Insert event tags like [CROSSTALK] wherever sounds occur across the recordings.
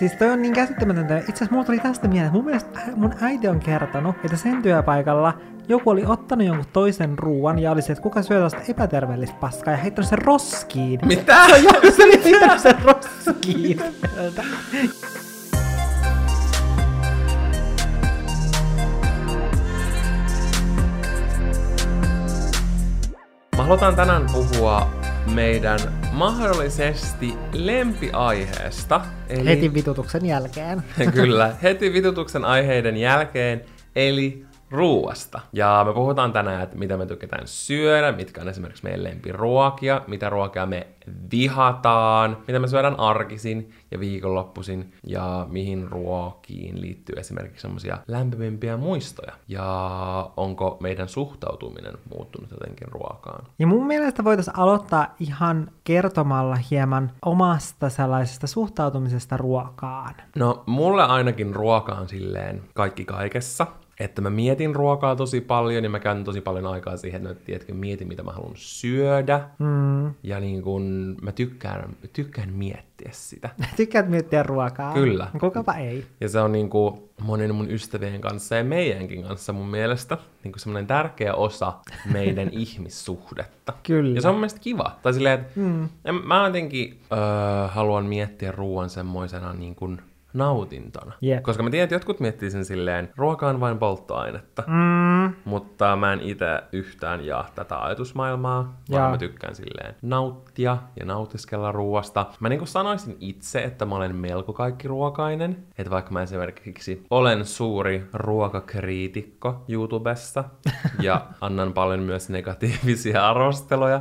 Siis toi on niin käsittämätöntä. Itse asiassa mulla tuli tästä mieleen. Mun mielestä mun äiti on kertonut, että sen työpaikalla joku oli ottanut jonkun toisen ruuan ja oli se, että kuka syö tällaista epäterveellistä paskaa ja heittänyt sen roskiin. Mitä? Se on joku, se oli heittänyt sen roskiin. Mä halutaan tänään puhua meidän mahdollisesti lempiaiheesta. Eli, Heti vitutuksen jälkeen. [LAUGHS] Kyllä, heti vitutuksen aiheiden jälkeen, eli ruuasta. Ja me puhutaan tänään, että mitä me tykätään syödä, mitkä on esimerkiksi meidän lempiruokia, mitä ruokia me vihataan, mitä me syödään arkisin ja viikonloppuisin, ja mihin ruokiin liittyy esimerkiksi semmoisia lämpimimpiä muistoja. Ja onko meidän suhtautuminen muuttunut jotenkin ruokaan. Ja mun mielestä voitaisiin aloittaa ihan kertomalla hieman omasta sellaisesta suhtautumisesta ruokaan. No, mulle ainakin ruoka on silleen kaikki kaikessa. Että mä mietin ruokaa tosi paljon ja mä käytän tosi paljon aikaa siihen, että tiedätkö, mietin mitä mä haluan syödä. Mm. Ja niin kun mä tykkään, tykkään miettiä sitä. [LAUGHS] Tykkäät miettiä ruokaa? Kyllä. Kukapa ei? Ja se on niin kuin monen mun ystävien kanssa ja meidänkin kanssa mun mielestä niin kuin semmoinen tärkeä osa meidän [LAUGHS] ihmissuhdetta. Kyllä. Ja se on mun mielestä kiva. Tai silleen, että mm. mä jotenkin öö, haluan miettiä ruoan semmoisena niin kuin nautintona. Jep. Koska mä tiedän, että jotkut miettii sen silleen, ruoka on vain polttoainetta. Mm. Mutta mä en itse yhtään jaa tätä ajatusmaailmaa, vaan Jaa. mä tykkään silleen nauttia ja nautiskella ruoasta. Mä niin kuin sanoisin itse, että mä olen melko kaikki ruokainen. Että vaikka mä esimerkiksi olen suuri ruokakriitikko YouTubessa [LAUGHS] ja annan paljon myös negatiivisia arvosteluja,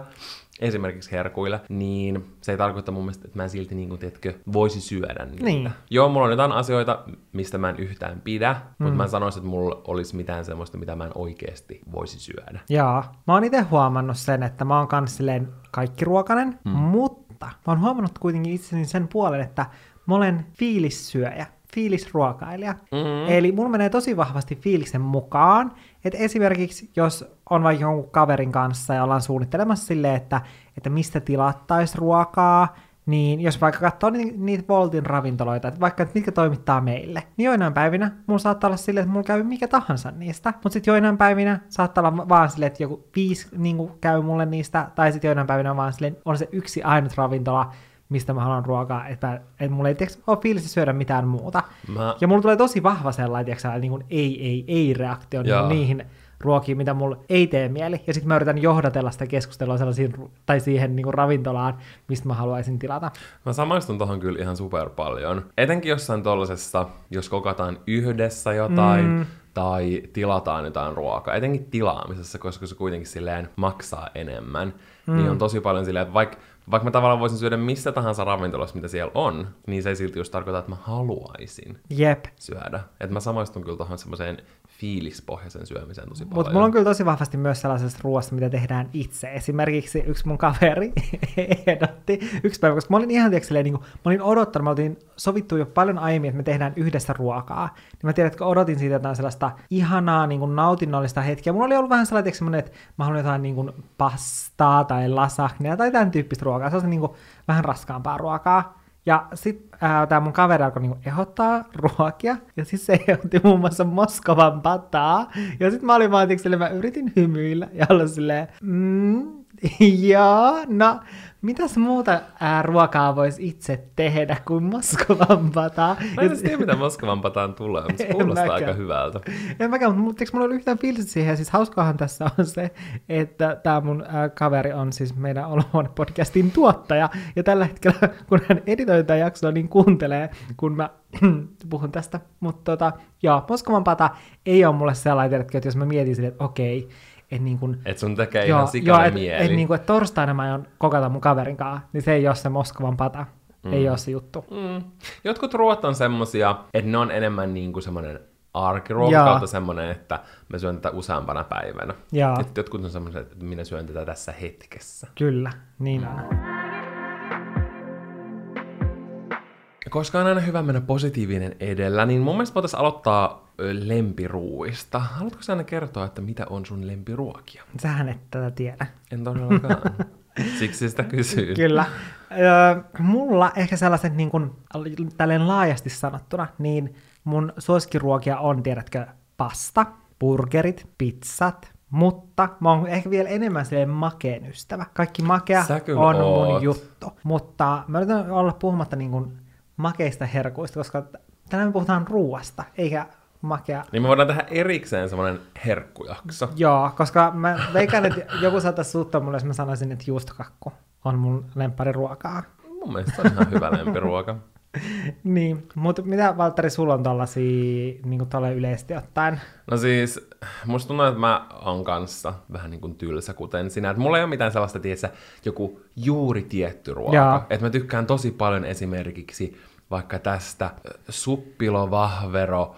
esimerkiksi herkuille, niin se ei tarkoita mun mielestä, että mä en silti niin kuin, tiedätkö, voisi syödä niitä. Niin. Joo, mulla on jotain asioita, mistä mä en yhtään pidä, mm. mutta mä en sanoisi, että mulla olisi mitään semmoista, mitä mä en oikeasti voisi syödä. Joo. Mä oon itse huomannut sen, että mä oon kans silleen kaikkiruokainen, mm. mutta mä oon huomannut kuitenkin itseni sen puolen, että mä olen fiilissyöjä, fiilisruokailija. Mm-hmm. Eli mulla menee tosi vahvasti fiiliksen mukaan, että esimerkiksi jos on vaikka jonkun kaverin kanssa ja ollaan suunnittelemassa silleen, että, että mistä tilattaisiin ruokaa, niin jos vaikka katsoo ni- niitä Voltin ravintoloita, että vaikka että mitkä toimittaa meille, niin joinain päivinä mulla saattaa olla silleen, että mulla käy mikä tahansa niistä, mutta sitten joinain päivinä saattaa olla vaan silleen, että joku viisi niin käy mulle niistä, tai sitten joinain päivinä vaan silleen, on se yksi ainut ravintola, mistä mä haluan ruokaa, että, että mulla ei tiiäks, ole fiilis syödä mitään muuta. Mä- Ja mulla tulee tosi vahva sellainen, tiiäks, sellainen niin kuin ei, ei, ei reaktio niin niihin ruokiin, mitä mulla ei tee mieli. Ja sitten mä yritän johdatella sitä keskustelua sellaisiin, tai siihen niin kuin ravintolaan, mistä mä haluaisin tilata. Mä samaistun tohon kyllä ihan super paljon. Etenkin jossain tollasessa, jos kokataan yhdessä jotain, mm. tai tilataan jotain ruokaa. Etenkin tilaamisessa, koska se kuitenkin silleen maksaa enemmän. Mm. Niin on tosi paljon silleen, että vaikka vaikka mä tavallaan voisin syödä missä tahansa ravintolassa, mitä siellä on, niin se ei silti just tarkoita, että mä haluaisin Jep. syödä. Että mä samaistun kyllä tuohon semmoiseen fiilispohjaisen syömiseen tosi paljon. Mutta mulla on kyllä tosi vahvasti myös sellaisesta ruoasta, mitä tehdään itse. Esimerkiksi yksi mun kaveri [LAUGHS] ehdotti yksi päivä, koska mä olin ihan tiedätkö, niin kuin, mä olin odottanut, me oltiin sovittu jo paljon aiemmin, että me tehdään yhdessä ruokaa. Niin mä tiedän, että odotin siitä jotain sellaista ihanaa, niin kuin nautinnollista hetkeä. Mulla oli ollut vähän sellainen, tiedätkö, että mä haluan jotain niin kuin pastaa tai lasagnea tai tämän tyyppistä ruokaa. Se on niin kuin, vähän raskaampaa ruokaa. Ja sitten tämä mun kaveri alkoi niinku ehdottaa ruokia, ja sitten se ehdotti muun muassa Moskovan pataa. Ja sitten mä olin vaan, mä yritin hymyillä ja olla silleen, mm, [LAUGHS] joo, no, mitäs muuta ää, ruokaa voisi itse tehdä kuin Moskovan pataa? Mä en tiedä, mitä Moskovan pataan tulee, mutta se kuulostaa mäkään. aika hyvältä. En mäkään, mutta mulla oli yhtään fiilistä siihen. Siis hauskaahan tässä on se, että tämä mun äh, kaveri on siis meidän Olohuone-podcastin tuottaja. Ja tällä hetkellä, [LAUGHS] kun hän editoi tätä jaksoa, niin kuuntelee, kun mä [CLEARS THROAT] puhun tästä. Mutta tota, joo, Moskovan pata ei ole mulle sellainen, että jos mä mietin silleen, että okei, että niin kun, Et sun tekee ihan sikana et, mieli. et, niin kuin, että torstaina mä aion kokata mun kaverin kanssa, niin se ei ole se Moskovan pata. Mm. Ei ole se juttu. Mm. Jotkut ruoat on semmosia, että ne on enemmän niinku semmonen arkiruoka Jaa. kautta semmonen, että mä syön tätä useampana päivänä. Jaa. Jotkut on semmoiset, että minä syön tätä tässä hetkessä. Kyllä, niin on. Koska on aina hyvä mennä positiivinen edellä, niin mun mielestä voitaisiin aloittaa lempiruuista. Haluatko sä aina kertoa, että mitä on sun lempiruokia? Sähän et tätä tiedä. En todellakaan. [LAUGHS] Siksi sitä kysyy. Kyllä. Öö, mulla ehkä sellaiset niin kuin, tälleen laajasti sanottuna, niin mun suosikkiruokia on, tiedätkö, pasta, burgerit, pizzat, mutta mä oon ehkä vielä enemmän silleen makeen ystävä. Kaikki makea on oot. mun juttu. Mutta mä yritän olla puhumatta niin kuin makeista herkuista, koska tänään me puhutaan ruuasta, eikä makea. Niin me voidaan tehdä erikseen semmoinen herkkujakso. Joo, koska mä veikkaan, että joku saattaisi suuttaa mulle, jos mä sanoisin, että juustokakku on mun lemppariruokaa. Mun mielestä se on ihan hyvä lempiruoka. [LAUGHS] Niin, mutta mitä Valtteri, sulla on tollasia niin kuin yleisesti ottaen? No siis, musta tuntuu, että mä oon kanssa vähän niin kuin tylsä, kuten sinä. Että mulla ei ole mitään sellaista, tietsä, joku juuri tietty ruoka. Että mä tykkään tosi paljon esimerkiksi vaikka tästä suppilovahvero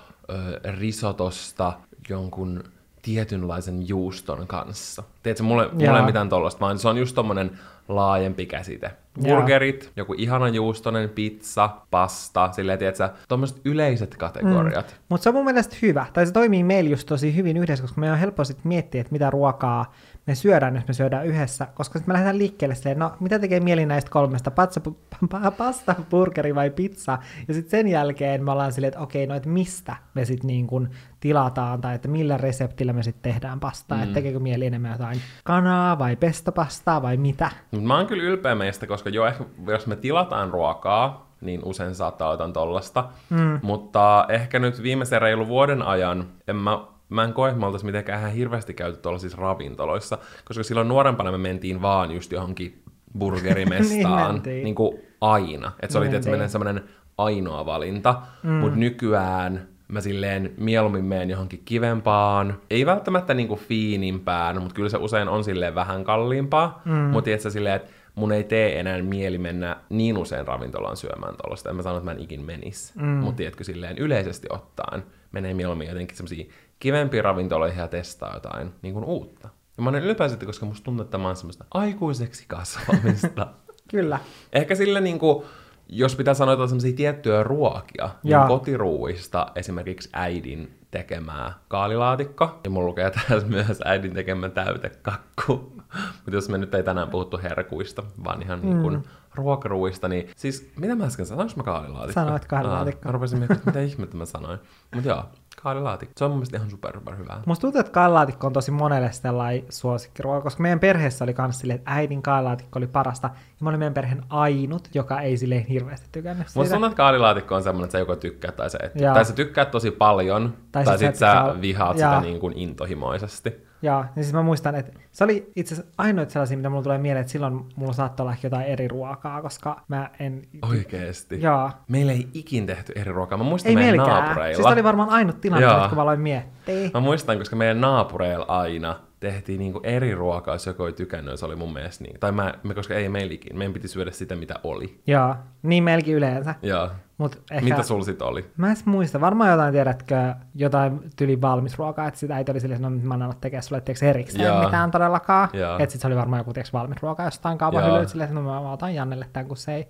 risotosta jonkun tietynlaisen juuston kanssa. Tiedätkö, mulle, mulle Jaa. ei mitään tollasta, vaan se on just tommonen laajempi käsite. Jaa. Burgerit, joku ihana juustonen pizza, pasta, silleen, tiedätkö, tommoset yleiset kategoriat. Mm. Mutta se on mun mielestä hyvä, tai se toimii meillä just tosi hyvin yhdessä, koska me on helppo sitten miettiä, että mitä ruokaa me syödään, jos me syödään yhdessä, koska sitten me lähdetään liikkeelle silleen, no mitä tekee mieli näistä kolmesta, patsa, pa- pasta, burgeri vai pizza, ja sitten sen jälkeen me ollaan silleen, että okei, no että mistä me sitten niin kuin tilataan, tai että millä reseptillä me sitten tehdään pastaa, mm. että tekeekö mieli enemmän jotain kanaa vai pestopastaa vai mitä. Mut mä oon kyllä ylpeä meistä, koska jo ehkä, jos me tilataan ruokaa, niin usein saattaa jotain tollasta. Mm. Mutta ehkä nyt viimeisen reilu vuoden ajan en mä, mä en koe, että me oltais mitenkään ihan hirveästi käyty tuollaisissa ravintoloissa, koska silloin nuorempana me mentiin vaan just johonkin burgerimestaan, [LAUGHS] Niin niin, niin kuin aina. Että se oli tietysti semmoinen ainoa valinta, mm. mutta nykyään mä silleen mieluummin menen johonkin kivempaan, ei välttämättä niinku fiinimpään, mutta kyllä se usein on silleen vähän kalliimpaa, mm. mutta tiedätkö silleen, että mun ei tee enää mieli mennä niin usein ravintolaan syömään tuollaista. En mä sano, että mä en ikin menis. Mm. Mutta tiedätkö, silleen yleisesti ottaen menee mieluummin jotenkin semmoisiin kivempiin ravintoloihin ja testaa jotain niin kuin uutta. Ja mä olen ylpeä sitten, koska musta tuntuu, että mä oon semmoista aikuiseksi kasvamista. [LAUGHS] Kyllä. Ehkä sillä niin kuin, jos pitää sanoa jotain semmoisia tiettyjä ruokia, niin Jaa. kotiruuista esimerkiksi äidin tekemää kaalilaatikko. Ja mulla lukee tässä [LAUGHS] myös äidin tekemä täytekakku. Mutta jos me nyt ei tänään puhuttu herkuista, vaan ihan niin kuin ruokaruuista, niin siis mitä mä äsken sanoin, mä kaalilaatikko? Sanoit kaalilaatikko. Aa, mä rupesin miettimään, mitä ihmettä mä sanoin. Mutta joo, kaalilaatikko. Se on mun mielestä ihan super, super hyvää. Musta tuntuu, että kaalilaatikko on tosi monelle sellainen suosikkiruoka, koska meidän perheessä oli kans silleen, että äidin kaalilaatikko oli parasta, ja mä olin meidän perheen ainut, joka ei silleen hirveästi tykännyt Musta siitä. tuntuu, että kaalilaatikko on semmoinen, että sä joko tykkää tai sä et. Joo. Tai sä tykkäät tosi paljon, Tai tai, sit sit, sä sä tykkää- vihaat sitä niin kuin intohimoisesti. Ja niin siis mä muistan, että se oli itse asiassa ainoita sellaisia, mitä mulla tulee mieleen, että silloin mulla saattoi olla jotain eri ruokaa, koska mä en... Oikeesti. Joo. Meillä ei ikin tehty eri ruokaa. Mä muistan Ei meidän melkein. naapureilla. Siis oli varmaan ainut tilanne, Joo. kun mä aloin miettiä. Mä muistan, koska meidän naapureilla aina tehtiin niinku eri ruokaa, jos joku ei tykännyt, se oli mun mielestä niin. Tai mä, me, koska ei meilläkin, meidän piti syödä sitä, mitä oli. Joo, niin melkein yleensä. Ja Mut ehkä... mitä sulla sit oli? Mä en muista, varmaan jotain, tiedätkö, jotain tyli valmis ruokaa, että sitä äiti oli silleen, että no, mä en anna tekemään sulle tiedätkö, erikseen Jaa. mitään todellakaan. Että sit se oli varmaan joku tiedätkö, valmis ruoka jostain kaupan Jaa. hyllyltä silleen, että no mä otan Jannelle tämän, kun se ei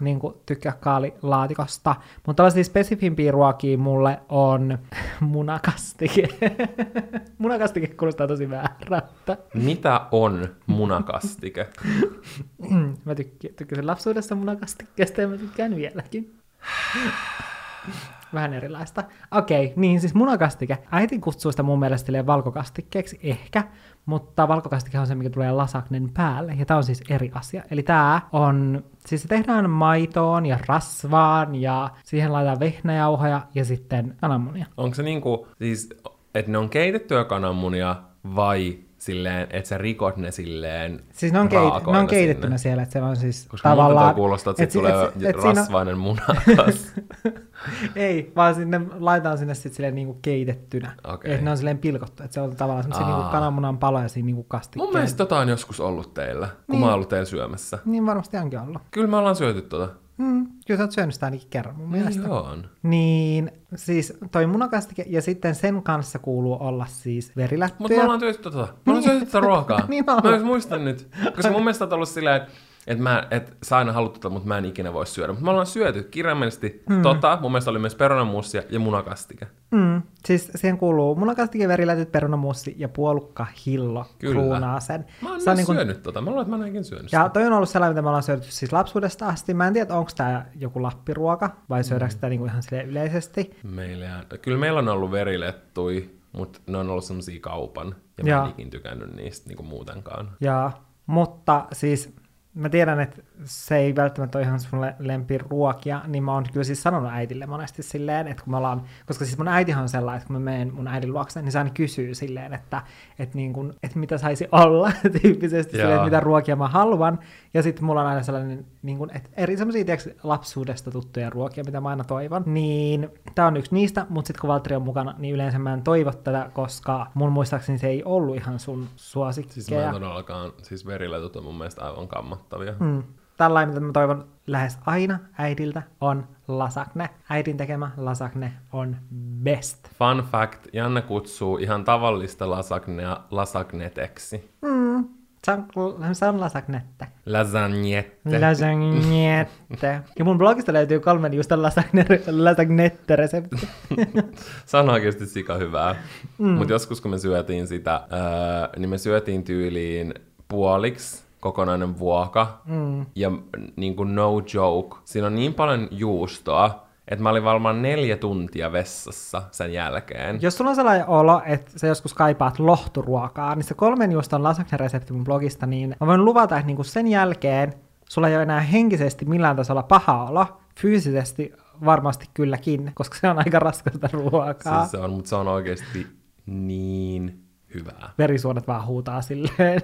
niin kuin, tykkää kaalilaatikosta. Mutta tällaisia spesifimpiä ruokia mulle on [LAUGHS] munakastike. [LAUGHS] munakastike kuulostaa tosi väärältä. mitä on munakastike? [LAUGHS] mä tykk- tykkäsin lapsuudessa munakastikkeesta ja mä tykkään vieläkin. Vähän erilaista. Okei, niin siis munakastike. Äiti kutsuu sitä mun mielestä valkokastikkeeksi ehkä, mutta valkokastike on se, mikä tulee lasagnen päälle, ja tämä on siis eri asia. Eli tämä on, siis se tehdään maitoon ja rasvaan, ja siihen laitetaan vehnäjauhoja ja sitten kananmunia. Onko se niinku, siis, että ne on keitettyä kananmunia vai silleen, että sä rikot ne silleen Siis ne on, keit- ne on keitettynä sinne? siellä, että se on siis Koska tavallaan... kuulostaa, että et si- tulee et- et siinä on- rasvainen munakas. [LAUGHS] Ei, vaan sinne laitetaan sinne sitten silleen niinku keitettynä. Okei. Että ne on silleen pilkottu, että se on tavallaan semmoisia niinku kananmunan paloja siinä niinku kastikkeen. Mun mielestä tota on joskus ollut teillä, kun Niin. mä oon ollut teillä syömässä. Niin varmasti onkin ollut. Kyllä me ollaan syöty tota. Mm, kyllä sä oot syönyt sitä ainakin kerran mun mielestä. Niin on. Niin, siis toi munakastike, ja sitten sen kanssa kuuluu olla siis verilättyjä. Mutta me ollaan syöty tota. Me ollaan syöty tota ruokaa. [LAUGHS] Niin mä ollaan. myös muistan nyt. Koska mun mielestä on ollut silleen, että että mä, et sä aina haluat tota, mutta mä en ikinä voi syödä. Mutta me ollaan syöty kirjaimellisesti mm. tota, mun mielestä oli myös perunamussia ja munakastike. Mm. Siis siihen kuuluu munakastike, verilätyt, perunamussi ja puolukka hillo Kyllä. kruunaa sen. Mä oon Se on niin kuin- syönyt tota, mä luulen, että mä ikinä syönyt Ja sitä. toi on ollut sellainen, mitä me ollaan syöty siis lapsuudesta asti. Mä en tiedä, onko tämä joku lappiruoka vai syödäänkö sitä niinku ihan sille yleisesti. Meillä, kyllä meillä on ollut verilettui, mutta ne on ollut semmosia kaupan. Ja mä Joo. en ikin tykännyt niistä niinku muutenkaan. Ja, mutta siis mä tiedän, että se ei välttämättä ole ihan sun le- lempiruokia, niin mä oon kyllä siis sanonut äitille monesti silleen, että kun me ollaan, koska siis mun äitihan on sellainen, että kun mä menen mun äidin luokse, niin se aina kysyy silleen, että, että, niin kun, että mitä saisi olla [LAUGHS] tyyppisesti, Joo. silleen, että mitä ruokia mä haluan, ja sitten mulla on aina sellainen, niin kun, että eri semmoisia tiedätkö, lapsuudesta tuttuja ruokia, mitä mä aina toivon, niin tää on yksi niistä, mutta sitten kun Valtteri on mukana, niin yleensä mä en toivo tätä, koska mun muistaakseni se ei ollut ihan sun suosikkeja. Siis mä en todellakaan, siis veriletut on mun mielestä aivan kammottavia. Mm. Tällainen, mitä mä toivon lähes aina äidiltä, on lasagne. Äidin tekemä lasagne on best. Fun fact, Janne kutsuu ihan tavallista lasagnea lasagneteksi. Mm. Se on, se on lasagnetta. Lasagnette. Lasagnette. Ja mun blogista löytyy kolmen just lasagne, lasagnette-resepti. [LAUGHS] Se on oikeasti sika hyvää. Mm. Mutta joskus kun me syötiin sitä, öö, niin me syötiin tyyliin puoliksi kokonainen vuoka. Mm. Ja niin kuin no joke, siinä on niin paljon juustoa, että mä olin varmaan neljä tuntia vessassa sen jälkeen. Jos sulla on sellainen olo, että sä joskus kaipaat lohturuokaa, niin se kolmen juuston lasagne-resepti mun blogista, niin mä voin luvata, että niinku sen jälkeen sulla ei ole enää henkisesti millään tasolla paha olo, fyysisesti varmasti kylläkin, koska se on aika raskasta ruokaa. Siis se on, mutta se on oikeasti niin hyvää. Verisuonet vaan huutaa silleen,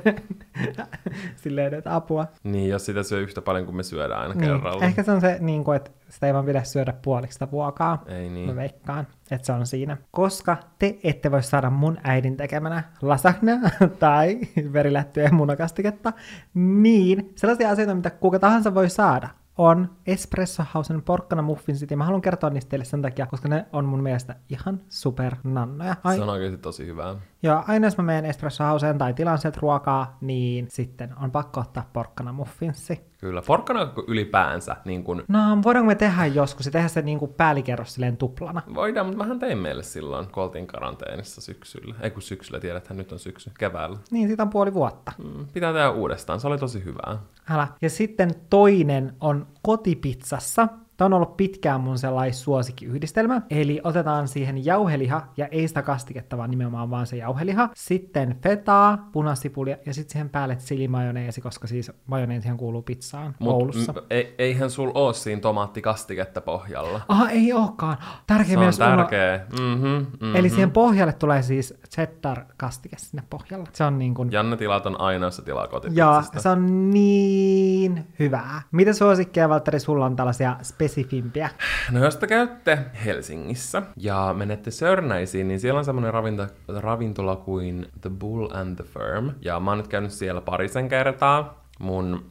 [LAUGHS] silleen että apua. Niin, jos sitä syö yhtä paljon kuin me syödään aina kerralla. Niin. Ehkä se on se, niin kuin, että sitä ei vaan pidä syödä puoliksi sitä ruokaa. Ei niin. Mä veikkaan, että se on siinä. Koska te ette voi saada mun äidin tekemänä lasagnea [LAUGHS] tai verilättyä ja munakastiketta, niin sellaisia asioita, mitä kuka tahansa voi saada, on Espresso Housen porkkana muffinsit, ja mä haluan kertoa niistä teille sen takia, koska ne on mun mielestä ihan super nannoja. Ai, Se on oikeasti tosi hyvää. ja aina jos mä menen Espresso Houseen tai tilaan sieltä ruokaa, niin sitten on pakko ottaa porkkana muffinssi. Kyllä, porkkana ylipäänsä, niin kun No, voidaanko me tehdä joskus ja tehdä se niin kuin päällikerros silleen tuplana? voidaan, mutta mähän tein meille silloin, kun oltiin karanteenissa syksyllä. Ei kun syksyllä, tiedäthän nyt on syksy, keväällä. Niin, siitä on puoli vuotta. Mm, pitää tehdä uudestaan, se oli tosi hyvää. Älä. Ja sitten toinen on kotipizzassa. Tämä on ollut pitkään mun sellainen suosikkiyhdistelmä. Eli otetaan siihen jauheliha, ja ei sitä kastiketta, vaan nimenomaan vaan se jauheliha. Sitten fetaa, punasipulia, ja sitten siihen päälle chili-majoneesi, koska siis majoneesihan kuuluu pizzaan koulussa. Mutta eihän sul oo siinä tomaattikastiketta pohjalla. Aha, ei olekaan. Tärkeä Se on uno- tärkeä. Mm-hmm, mm-hmm. Eli siihen pohjalle tulee siis cheddar-kastike sinne pohjalle. Se on niin kuin... Janne tilat on aina, jos tilaa Ja kotipizzasta. se on niin hyvää. Mitä suosikkeja, Valtteri, sulla on tällaisia spesifimpiä? No jos te käytte Helsingissä ja menette Sörnäisiin, niin siellä on semmoinen ravinto, ravintola kuin The Bull and the Firm. Ja mä oon nyt käynyt siellä parisen kertaa. Mun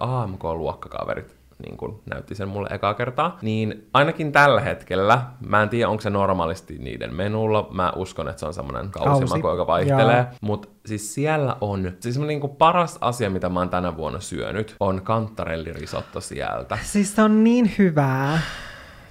AMK-luokkakaverit niin kun näytti sen mulle ekaa kertaa, niin ainakin tällä hetkellä, mä en tiedä onko se normaalisti niiden menulla, mä uskon, että se on semmoinen kausimaku, Kausi. joka vaihtelee, mutta siis siellä on, siis niin paras asia, mitä mä oon tänä vuonna syönyt, on kantarellirisotto sieltä. Siis se on niin hyvää.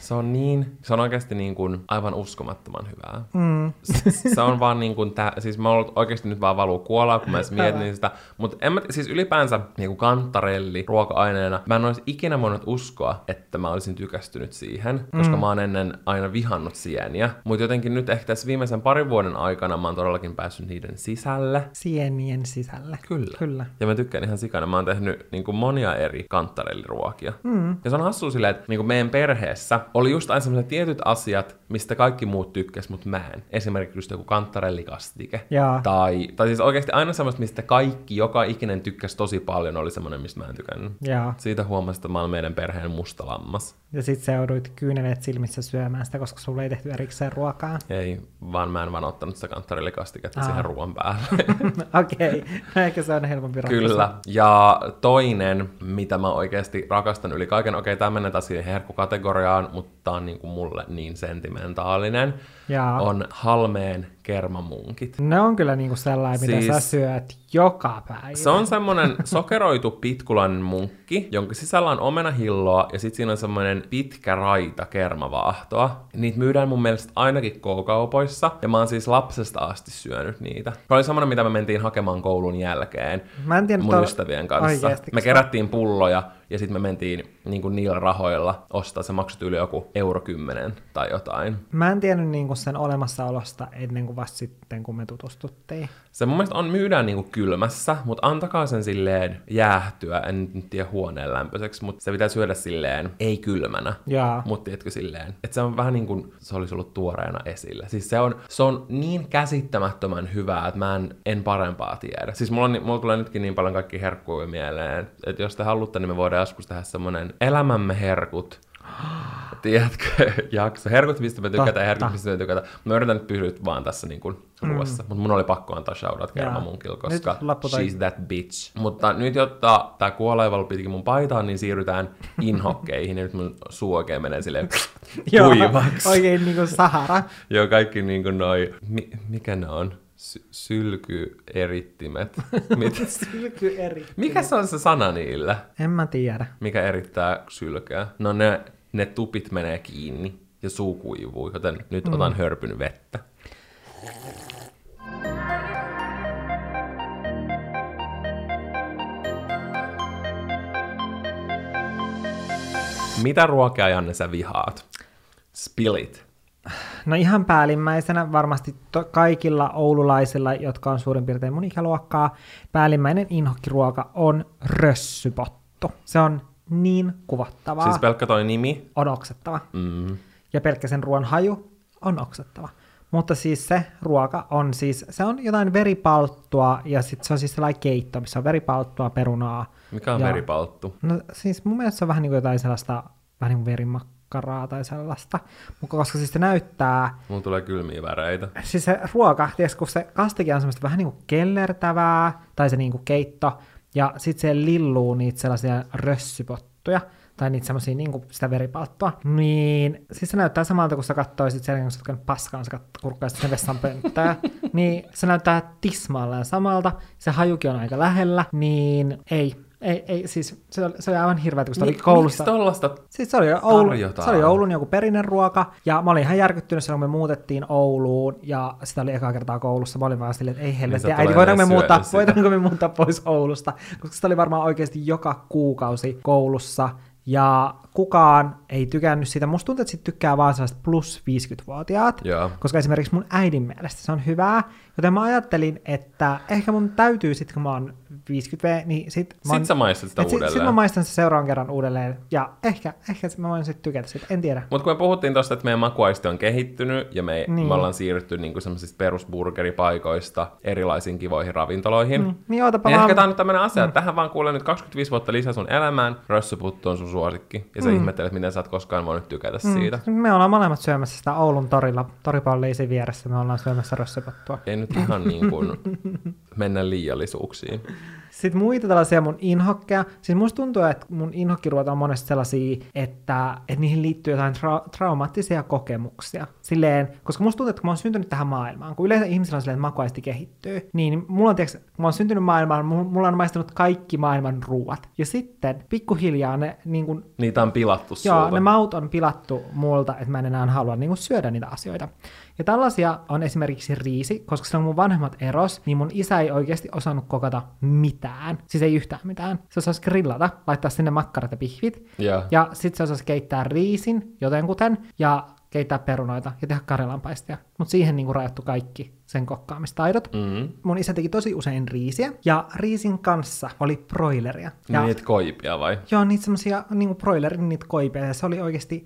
Se on niin, se on oikeasti niin kuin aivan uskomattoman hyvää. Mm. S- se on vaan niin kuin, tä, siis mä oon oikeasti nyt vaan valuu kuolaa, kun mä edes mietin sitä. Mutta en mä, siis ylipäänsä niin kuin kantarelli ruoka-aineena, mä en olisi ikinä voinut uskoa, että mä olisin tykästynyt siihen, koska mm. mä oon ennen aina vihannut sieniä. Mutta jotenkin nyt ehkä tässä viimeisen parin vuoden aikana mä oon todellakin päässyt niiden sisälle. Sienien sisälle. Kyllä. Kyllä. Ja mä tykkään ihan sikana. Mä oon tehnyt niin kuin monia eri kantarelliruokia. Mm. Ja se on hassu silleen, että niin kuin meidän perheessä oli just aina sellaiset tietyt asiat, mistä kaikki muut tykkäs, mutta mä en. Esimerkiksi just joku kantarellikastike. Jaa. Tai, tai siis oikeasti aina semmoista, mistä kaikki, joka ikinen tykkäsi tosi paljon, oli semmoinen, mistä mä en tykännyt. Jaa. Siitä huomasin, että mä olen meidän perheen musta lammas. Ja sit sä jouduit kyyneleet silmissä syömään sitä, koska sulla ei tehty erikseen ruokaa. Ei, vaan mä en vaan ottanut sitä kantarellikastiketta Aa. siihen ruoan päälle. [LAUGHS] Okei, okay. ehkä se on helpompi ratkaisu. Kyllä. Ja toinen, mitä mä oikeasti rakastan yli kaiken, okei, tämä menee taas siihen herkkukategoriaan, mutta tää on niin kuin mulle niin sentimentaalinen, Jaa. on halmeen kermamunkit. Ne on kyllä niinku sellainen, mitä Siis- sä syöt joka päivä. Se on semmonen sokeroitu pitkulainen munkki, jonka sisällä on omenahilloa ja sitten siinä on semmoinen pitkä raita kermavaahtoa. Niitä myydään mun mielestä ainakin K-kaupoissa ja mä oon siis lapsesta asti syönyt niitä. Se oli semmonen, mitä me mentiin hakemaan koulun jälkeen Mä en tiedä, mun to- ystävien kanssa. Oikeesti, me kerättiin pulloja ja sitten me mentiin niin kuin niillä rahoilla ostaa. Se maksoi yli joku euro kymmenen tai jotain. Mä en tiennyt niinku sen olemassaolosta ennen kuin vasta sitten, kun me tutustuttiin. Se mun mielestä on, myydään niinku kylmässä, mutta antakaa sen silleen jäähtyä, en nyt tiedä huoneen lämpöiseksi, mutta se pitää syödä silleen, ei kylmänä. Jaa. Mutta tiedätkö silleen, että se on vähän niin kuin se olisi ollut tuoreena esillä. Siis se on, se on niin käsittämättömän hyvää, että mä en, en parempaa tiedä. Siis mulla, on, mulla tulee nytkin niin paljon kaikki herkkuja mieleen, että jos te haluatte, niin me voidaan joskus tehdä semmonen elämämme herkut. Tiedätkö, [LAUGHS] jakso. Herkut, mistä me tykätään, herkut, mistä me tykätään. Mä yritän nyt pysyä vaan tässä niin kuin ruoassa, mutta mun oli pakko antaa shoutout Jaa. Kermamunkilla, koska she's that bitch. Mutta nyt, jotta tää kuolaivalu pitikin mun paitaan, niin siirrytään [LAUGHS] inhokkeihin, ja nyt mun suu oikein menee silleen kuivaksi. Oikein niinku Sahara. Joo, kaikki niin kuin noi, mi, mikä ne on? Sy- sylkyerittimet. [LAUGHS] Mit? Sylky eri. Mikä se on se sana niillä? En mä tiedä. Mikä erittää sylkeä? No ne, ne tupit menee kiinni ja suu kuivuu, joten nyt mm. otan hörpyn vettä. Mitä ruokaa, Janne, sä vihaat? Spill it. No ihan päällimmäisenä varmasti to- kaikilla oululaisilla, jotka on suurin piirtein mun ikäluokkaa, päällimmäinen inhokkiruoka on rössypottu. Se on niin kuvottavaa, Siis pelkkä toi nimi. on oksettava. Mm. Ja pelkkä sen ruoan haju on oksettava. Mutta siis se ruoka on siis, se on jotain veripalttua ja sitten se on siis sellainen keitto, missä on veripalttua, perunaa. Mikä on ja, veripalttu? No siis mun mielestä se on vähän niin kuin jotain sellaista, vähän niin kuin verimakkaraa tai sellaista. Mutta koska siis se näyttää, Mulla tulee kylmiä väreitä. siis se ruoka, tiedätkö, kun se kastike on semmoista vähän niin kuin kellertävää, tai se niin kuin keitto, ja sitten se lilluu niitä sellaisia rössypottuja, tai niitä semmoisia niin kuin sitä veripalttua, niin siis se näyttää samalta, kun sä katsoisit sen, kun sä oot paskaan, sä kurkkaisit sen vessan pönttää, niin se näyttää tismalleen samalta, se hajukin on aika lähellä, niin ei, ei, ei siis se oli, se oli aivan hirveätä, kun se oli koulussa. Miksi tollasta? Siis se oli, Oulu, se oli Oulun joku perinneruoka, ja mä olin ihan järkyttynyt silloin, kun me muutettiin Ouluun, ja sitä oli ekaa kertaa koulussa. Mä olin vaan silleen, että ei helvetti, Niin äiti, voidaanko me, muuttaa, sitä. voidaanko me muuttaa pois Oulusta, koska sitä oli varmaan oikeasti joka kuukausi koulussa, ja kukaan ei tykännyt siitä. Musta tuntuu, että sit tykkää vaan sellaiset plus 50-vuotiaat, Joo. koska esimerkiksi mun äidin mielestä se on hyvää, joten mä ajattelin, että ehkä mun täytyy sitten, kun mä oon 50V, niin sit mä oon, Sit sä maistat sitä et sit, sit uudelleen. mä maistan se seuraavan kerran uudelleen, ja ehkä, ehkä mä voin sitten tykätä siitä, en tiedä. Mutta kun me puhuttiin tuosta, että meidän makuaisti on kehittynyt ja me, niin. Me ollaan siirrytty niinku semmoisista perusburgeripaikoista erilaisiin kivoihin ravintoloihin, Mm, niin ootapa Niin vaan... ehkä tää on nyt tämmönen asia, että tähän vaan kuulee nyt 25 vuotta lisää sun elämään, rössyputtu on sun suosikki, ja sä mm. ihmettelet, miten sä oot koskaan voinut tykätä mm. siitä. Me ollaan molemmat syömässä sitä Oulun torilla, toripalliisin vieressä, me ollaan syömässä rössypottua. Ei nyt ihan niin kuin [LAUGHS] mennä liiallisuuksiin. Sitten muita tällaisia mun inhokkeja. Siis musta tuntuu, että mun inhokkiruota on monesti sellaisia, että, että niihin liittyy jotain tra- traumaattisia kokemuksia. Silleen, koska musta tuntuu, että kun mä oon syntynyt tähän maailmaan, kun yleensä ihmisillä on silleen, että makuaisti kehittyy, niin mulla on, tiiäks, kun mä oon syntynyt maailmaan, mu- mulla on maistanut kaikki maailman ruuat. Ja sitten pikkuhiljaa ne, niin kun, Niitä on pilattu joo, sulta. ne maut on pilattu multa, että mä en enää halua niin kun, syödä niitä asioita. Ja tällaisia on esimerkiksi riisi, koska silloin mun vanhemmat eros, niin mun isä ei oikeasti osannut kokata mitään. Siis ei yhtään mitään. Se osasi grillata, laittaa sinne makkarat ja pihvit. Joo. Ja sitten se osasi keittää riisin jotenkuten ja keittää perunoita ja tehdä karjalanpaistia. Mutta siihen niinku rajattu kaikki sen kokkaamistaidot. Mm. Mun isä teki tosi usein riisiä, ja riisin kanssa oli broileria. Ja Niitä koipia vai? Joo, niitä semmosia niinku broilerin niitä koipeja, ja se oli oikeasti...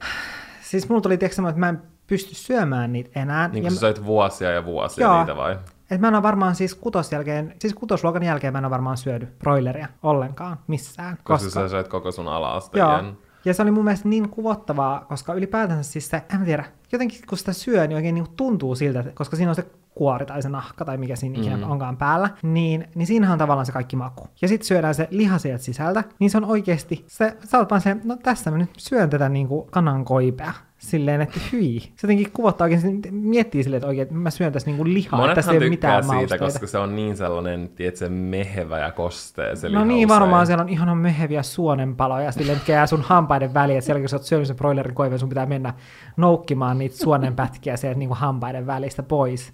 Siis mulla tuli tiedätkö, että mä en pysty syömään niitä enää. Niin ja kuin sä söit vuosia ja vuosia Joo. niitä vai? et mä en ole varmaan siis kutos jälkeen, siis kutosluokan jälkeen mä en ole varmaan syödy broileria ollenkaan missään. Koska, koska sä söit koko sun ala Joo. Ja se oli mun mielestä niin kuvottavaa, koska ylipäätänsä siis se, en mä tiedä, jotenkin kun sitä syö, niin oikein niin tuntuu siltä, koska siinä on se kuori tai se nahka tai mikä siinä ikinä Mm. onkaan päällä, niin, niin siinähän on tavallaan se kaikki maku. Ja sitten syödään se liha sieltä sisältä, niin se on oikeasti, se, sä oot vaan se, no tässä mä nyt syön tätä niin kuin kanankoipea. Silleen, että hyi. Se jotenkin kuvottaa oikein, miettii silleen, että oikein, että mä syön tässä niinku lihaa, että tässä Monethan ei ole mitään siitä, mausteita. koska se on niin sellainen, tiedätkö, mehevä ja kostea se No liha niin, usein. varmaan siellä on ihana meheviä suonenpaloja, silleen, että jää sun hampaiden väliin, että siellä kun sä oot syönyt sen broilerin koiveen, sun pitää mennä noukkimaan niitä suonenpätkiä sieltä niinku hampaiden välistä pois.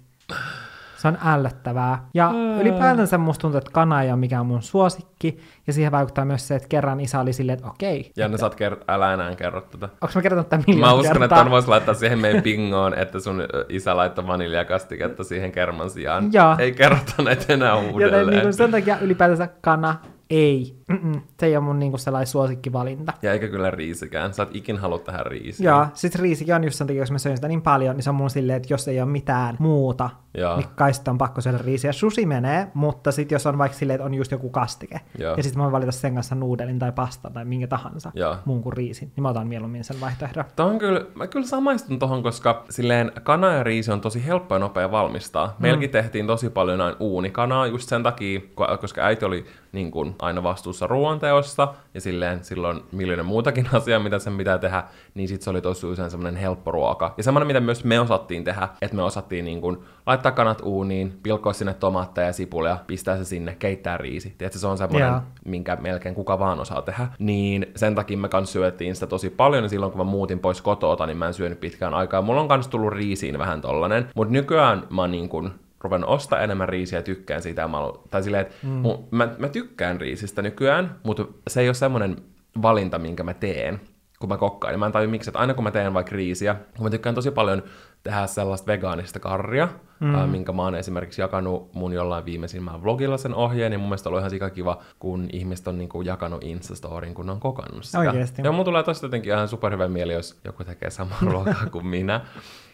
Se on ällöttävää. Ja Mm. ylipäätänsä musta tuntuu, että kana ei ole mikään mun suosikki, ja siihen vaikuttaa myös se, että kerran isä oli silleen, että okei, Janne, sä oot kert- älä enää kerro tätä. onko mä kertonut tämän Mä uskon, kertaa? että on voisi laittaa siihen meidän bingoon, että sun isä laittoi vaniljakastiketta siihen kerman sijaan. Joo. Ei kerrota näitä enää Joten uudelleen. niin kuin sen takia ylipäätänsä kana ei. Mm-mm. Se ei ole mun niin kuin sellainen suosikkivalinta. Ja eikä kyllä riisikään. Sä et ikin halua tähän riisiä. Joo, sit riisikin on just sen takia, jos mä söin sitä niin paljon, niin se on mun silleen, että jos ei ole mitään muuta, Joo. niin kai sitten on pakko syödä riisiä. Sushi menee, mutta sitten jos on vaikka silleen, että on just joku kastike, Joo. ja sitten mä voin valita sen kanssa nuudelin tai pastan tai minkä tahansa Joo. muun kuin riisin, niin mä otan mieluummin sen vaihtoehdon. Tämä on kyllä, mä kyllä samaistun tohon, koska silleen kana ja riisi on tosi helppo ja nopea valmistaa. Mm. Meilläkin tehtiin tosi paljon näin uunikanaa just sen takia, ko- koska äiti oli niin kuin, aina vastuussa ruoanteosta ja silleen silloin miljoona muutakin [LAUGHS] asiaa, mitä sen pitää tehdä, niin sit se oli tosi usein semmoinen helppo ruoka. Ja semmoinen, mitä myös me osattiin tehdä, että me osattiin niin kuin, laittaa kanat uuniin, pilkkoa sinne tomaatteja ja sipulia, pistää se sinne, keittää riisi. Tiedätkö, se on semmoinen Joo. minkä melkein kuka vaan osaa tehdä, niin sen takia me kans syötiin sitä tosi paljon, ja silloin kun mä muutin pois kotoota, niin mä en syönyt pitkään aikaa. Mulla on kans tullut riisiin vähän tollanen, mutta nykyään mä niin kun ruvennut ostaa enemmän riisiä ja tykkään siitä. Mä, tai silleen, että mm. mä, mä, tykkään riisistä nykyään, mutta se ei ole semmoinen valinta, minkä mä teen kun mä kokkaan, niin mä en tajua miksi, että aina kun mä teen vaikka riisiä, kun mä tykkään tosi paljon tehdä sellaista vegaanista karria, mm. äh, minkä mä oon esimerkiksi jakanut mun jollain viimeisimmällä vlogilla sen ohjeen, niin mun mielestä on ollut ihan sika kiva, kun ihmiset on niinku jakanut Instastoryin, kun on kokannut sitä. Oikeesti? Ja mun tulee tosta jotenkin ihan superhyvä mieli, jos joku tekee samaa [LAUGHS] ruokaa kuin minä.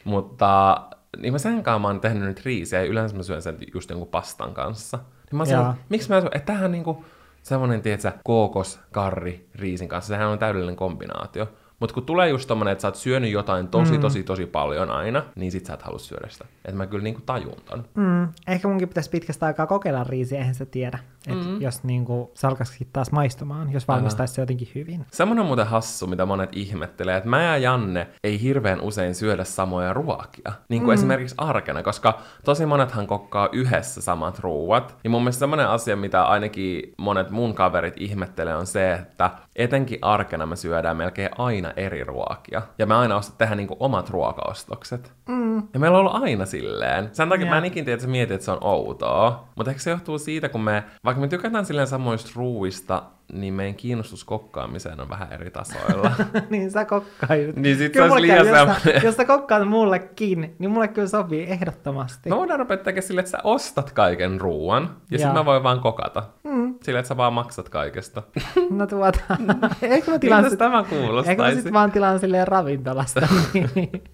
Mutta niin mä sen kanssa mä oon tehnyt nyt riisiä, ja yleensä mä syön sen just jonkun pastan kanssa. Niin mä Jaa. sanon, miksi mä syön, että tämähän niinku semmonen, tiedätkö, kookos, karri, riisin kanssa, sehän on täydellinen kombinaatio. Mutta kun tulee just tommonen, että sä oot syönyt jotain tosi, mm. tosi, tosi paljon aina, niin sit sä et halua syödä sitä. Että mä kyllä niinku tajun ton. Mm, ehkä munkin pitäisi pitkästä aikaa kokeilla riisiä, eihän se tiedä. Et mm. Jos niinku, se alkaisikin taas maistumaan, jos valmistaisi se jotenkin hyvin. Semmoinen on muuten hassu, mitä monet ihmettelee, että mä ja Janne ei hirveän usein syödä samoja ruokia. Niin kuin mm. esimerkiksi arkena, koska tosi monethan kokkaa yhdessä samat ruuat. Ja mun mielestä semmoinen asia, mitä ainakin monet mun kaverit ihmettelee, on se, että etenkin arkena me syödään melkein aina eri ruokia. Ja me aina ostat tehdä niinku omat ruokaostokset. Mm. Ja meillä on ollut aina silleen. Sen takia Joo. mä en ikin tiedä, että sä mietit, että se on outoa. Mutta ehkä se johtuu siitä, kun me, vaikka me tykätään silleen samoista ruuista, niin meidän kiinnostus kokkaamiseen on vähän eri tasoilla. [LAUGHS] niin sä kokkaat. Niin sit Kyllä se olisi liian jos, sä, jos sä kokkaat mullekin, niin mulle kyllä sopii ehdottomasti. Me voidaan rupea tekemään silleen, että sä ostat kaiken ruoan, ja sitten Joo. mä voin vaan kokata. Mm. Silleen, että sä vaan maksat kaikesta. No tuota, [LAUGHS] eikö mä tilaan sit, tämä eikö mä kuulostaisi? sit vaan tilaan silleen ravintolasta. [LAUGHS] niin.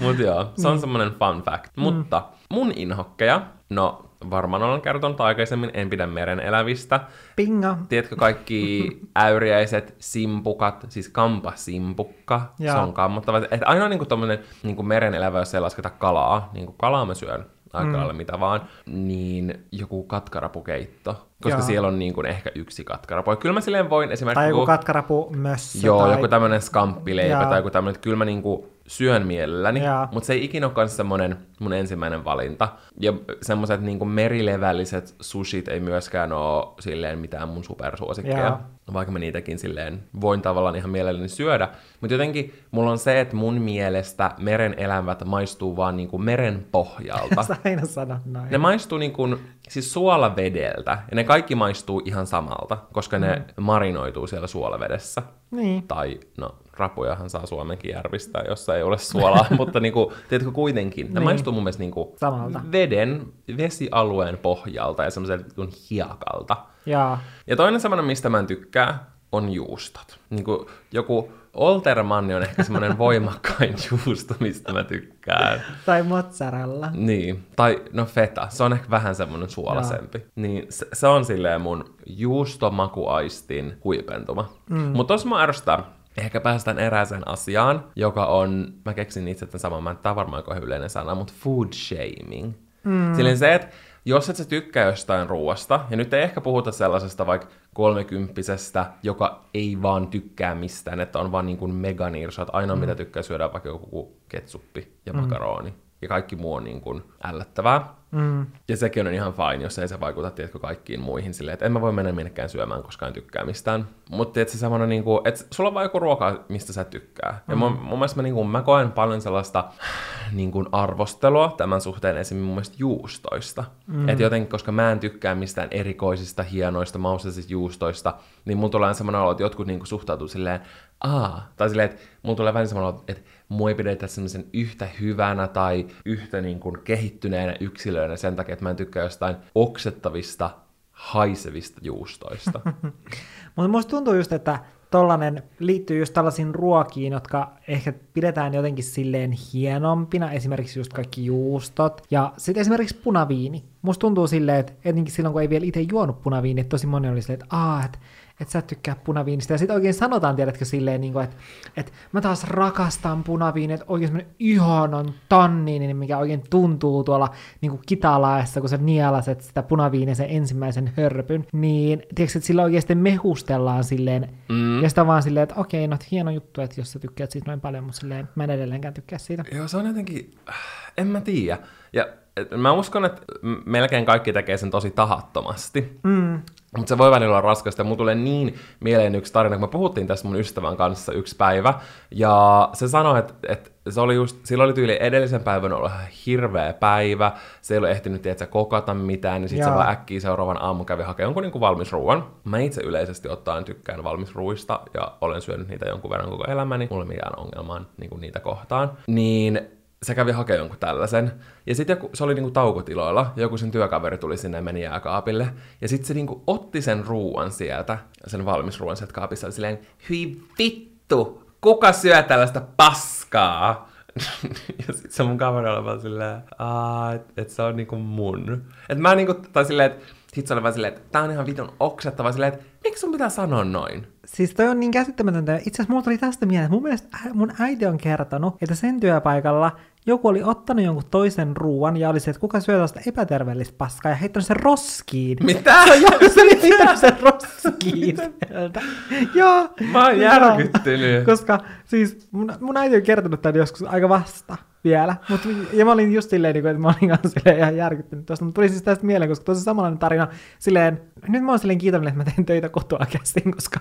Mut joo, se Mm. on semmonen fun fact. Mutta mun inhokkeja, no varmaan olen kertonut aikaisemmin, en pidä meren elävistä. Pinga. Tiedätkö kaikki [LAUGHS] äyriäiset simpukat, siis kampasimpukka, se Joo. on kammottava. Et aina niinku tommonen niinku meren elävä, jos ei lasketa kalaa, niinku kalaa mä syön aika lailla mitä vaan, niin joku katkarapukeitto. Koska Joo. siellä on niin kuin ehkä yksi katkarapu. Ja kyllä mä silleen voin esimerkiksi... Tai joku katkarapu mössö. Joo, tai... joku tämmönen skamppileipä Joo. tai joku tämmönen, että kyllä mä niinku syön mielelläni, Joo. mutta se ei ikinä ole kans semmonen mun ensimmäinen valinta. Ja semmoiset niinku merilevälliset sushit ei myöskään oo silleen mitään mun supersuosikkeja. Joo. Vaikka mä niitäkin silleen voin tavallaan ihan mielelläni syödä. Mutta jotenkin mulla on se, että mun mielestä meren elämät maistuu vaan niinku meren pohjalta. [LAUGHS] Sä aina sanot noin. Ne maistuu niin kuin, siis suolavedeltä, ja ne kaikki maistuu ihan samalta, koska ne marinoituu siellä suolavedessä. Niin. Tai, no, rapujahan saa Suomenkin järvistä, jossa ei ole suolaa, [LAUGHS] mutta niinku, tiedätkö kuitenkin, ne Niin. maistuu mun mielestä niinku Samalta. veden, vesialueen pohjalta ja semmoiselta kuin hiekalta. Joo. Ja toinen semmoinen, mistä mä en tykkää, on juustot. Niinku joku Oltermanni on ehkä semmoinen [LAUGHS] voimakkain juusto, mistä mä tykkään. Tai mozzarella. Niin, tai no feta, se on ehkä vähän semmoinen suolaisempi. Niin se, se on silleen mun juustomakuaistin huipentuma. Mm. Mutta tos mä ärsytää, ehkä päästään erääseen asiaan, joka on, mä keksin itse tämän saman, mä en on varmaan aika yleinen sana, mutta food shaming. Mm. Silleen se, että jos et sä tykkää jostain ruoasta, ja nyt ei ehkä puhuta sellaisesta vaikka kolmekymppisestä, joka ei vaan tykkää mistään, että on vaan niin kuin meganirso, että ainoa mm. mitä tykkää syödä vaikka joku ketsuppi ja mm. makaroni, ja kaikki muu on niin kuin ällöttävää. Mm. Ja sekin on ihan fine, jos ei se vaikuta tiedätkö, kaikkiin muihin silleen, että en mä voi mennä minnekään syömään, koska en tykkää mistään. Mutta se semmoinen, niin kuin, että sulla on vaan joku ruoka, mistä sä tykkää. Mm. Ja mun, mun mielestä mä, niin kuin, mä koen paljon sellaista niin kuin arvostelua tämän suhteen esimerkiksi mun mielestä juustoista. Mm. Että jotenkin, koska mä en tykkää mistään erikoisista, hienoista, mausteisista juustoista, niin mulla tulee semmoinen olo, että jotkut niin kuin, suhtautuu silleen, aa, tai silleen, että mulla tulee vähän semmoinen olo, että mua ei pidetä semmoisen yhtä hyvänä tai yhtä niin kuin kehittyneenä yksilöönä sen takia, että mä en tykkää jostain oksettavista, haisevista juustoista. [LAUGHS] Mutta musta tuntuu just, että tollanen liittyy just tällaisiin ruokiin, jotka ehkä pidetään jotenkin silleen hienompina, esimerkiksi just kaikki juustot, ja sitten esimerkiksi punaviini. Musta tuntuu silleen, että etenkin silloin, kun ei vielä itse juonut punaviini, että tosi moni oli silleen, että aah, että että sä et tykkää punaviinista. Ja sitten oikein sanotaan, tiedätkö, silleen, niin kuin, että, että mä taas rakastan punaviini, että oikein semmoinen ihanan tanniin, mikä oikein tuntuu tuolla niin kuin kitalaessa, kun sä nielaset sitä punaviinisen ensimmäisen hörpyn, niin tiedätkö, että sillä oikeasti mehustellaan silleen, mm. ja sitä vaan silleen, että okei, no hieno juttu, että jos sä tykkäät siitä noin paljon, mutta silleen, mä en edelleenkään tykkää siitä. Joo, se on jotenkin, en mä tiedä. Ja mä uskon, että melkein kaikki tekee sen tosi tahattomasti. Mm. Mutta se voi välillä olla raskasta, mulla tulee niin mieleen yksi tarina, kun me puhuttiin tästä mun ystävän kanssa yksi päivä, ja se sanoi, että, että se oli just, sillä oli tyyli edellisen päivän ollut hirveä päivä, se ei ole ehtinyt tietää kokata mitään, niin sitten se vaan äkkiä seuraavan aamun kävi hakemaan jonkun niin valmisruuan. Mä itse yleisesti ottaen tykkään valmisruuista, ja olen syönyt niitä jonkun verran koko elämäni, mulla ei mitään ongelmaa niin niitä kohtaan. Niin se kävi hakemaan jonkun tällaisen. Ja sitten se oli niinku taukotiloilla, joku sen työkaveri tuli sinne ja meni jääkaapille. Ja sitten se niinku otti sen ruuan sieltä, sen valmis ruuan sieltä kaapissa, silleen, hyi vittu, kuka syö tällaista paskaa? [LAUGHS] ja sitten se mun kaveri oli vaan silleen, että et se on niinku mun. Et mä niinku, tai silleen, että sit se oli vaan silleen, että tää on ihan vitun oksettava, silleen, että miksi sun pitää sanoa noin? Siis toi on niin käsittämätöntä. Itse asiassa mulla tuli tästä mieleen, että mun mielestä mun äiti on kertonut, että sen työpaikalla joku oli ottanut jonkun toisen ruuan ja oli se, että kuka syö tällaista epäterveellistä paskaa ja heittänyt sen roskiin. Mitä? Joo, se oli heittänyt sen roskiin Joo. Mä oon järkyttynyt. Koska siis mun, mun äiti on kertonut tämän joskus aika vasta vielä. Mut, ja mä olin just silleen, niin että mä olin kanssa silleen ihan järkyttynyt tuosta. Mutta tuli siis tästä mieleen, koska tosi samanlainen tarina. Silleen, nyt mä oon silleen kiitollinen, että mä teen töitä kotoa käsin, koska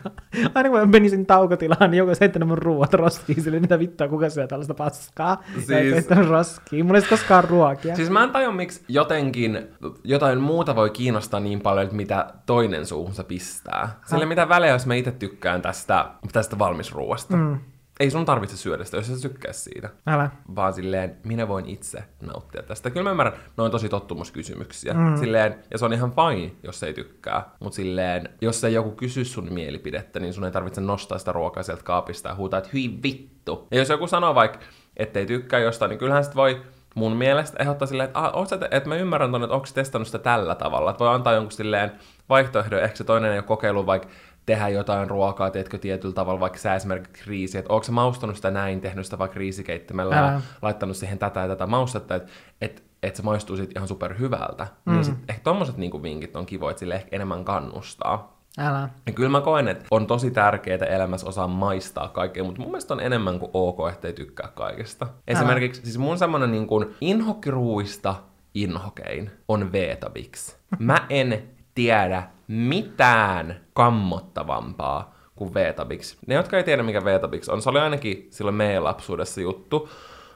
aina kun mä menisin taukotilaan, niin joku olisi heittänyt mun ruuat roskiin. Silleen, mitä vittua, kuka syö tällaista paskaa. Siis... Ja heittänyt roskiin. Mulla ei koskaan ruokia. Siis mä en tajua, miksi jotenkin jotain muuta voi kiinnostaa niin paljon, että mitä toinen suuhunsa pistää. Sille mitä väliä, jos mä itse tykkään tästä, tästä valmisruuasta. Mm ei sun tarvitse syödä sitä, jos sä tykkää siitä. Älä. Vaan silleen, minä voin itse nauttia tästä. Kyllä mä ymmärrän, noin tosi tottumuskysymyksiä. Mm. Silleen, ja se on ihan fine, jos ei tykkää. Mutta silleen, jos ei joku kysy sun mielipidettä, niin sun ei tarvitse nostaa sitä ruokaa sieltä kaapista ja huutaa, että hyi vittu. Ja jos joku sanoo vaikka, ettei tykkää jostain, niin kyllähän sit voi mun mielestä ehdottaa silleen, että, ah, että mä ymmärrän ton, että onko testannut sitä tällä tavalla. Että voi antaa jonkun silleen vaihtoehdon, ehkä se toinen ei ole kokeillut vaikka tehdä jotain ruokaa, teetkö tietyllä tavalla, vaikka sä esimerkiksi kriisi, että onko maustanut sitä näin, tehnyt sitä vaikka kriisikeittimellä ja laittanut siihen tätä ja tätä maustetta, että et, et se maistuu sitten ihan super hyvältä. Mm. Niin sit ehkä tommoset niinku vinkit on kivoja, että sille ehkä enemmän kannustaa. Älä. Ja kyllä mä koen, että on tosi tärkeää elämässä osaa maistaa kaikkea, mutta mun mielestä on enemmän kuin ok, ettei tykkää kaikesta. Älä. Esimerkiksi siis mun semmonen niin kuin inhokkiruuista inhokein on Veetabix. Mä en tiedä mitään kammottavampaa kuin Veetabix. Ne, jotka ei tiedä, mikä Veetabix on, se oli ainakin silloin meidän lapsuudessa juttu.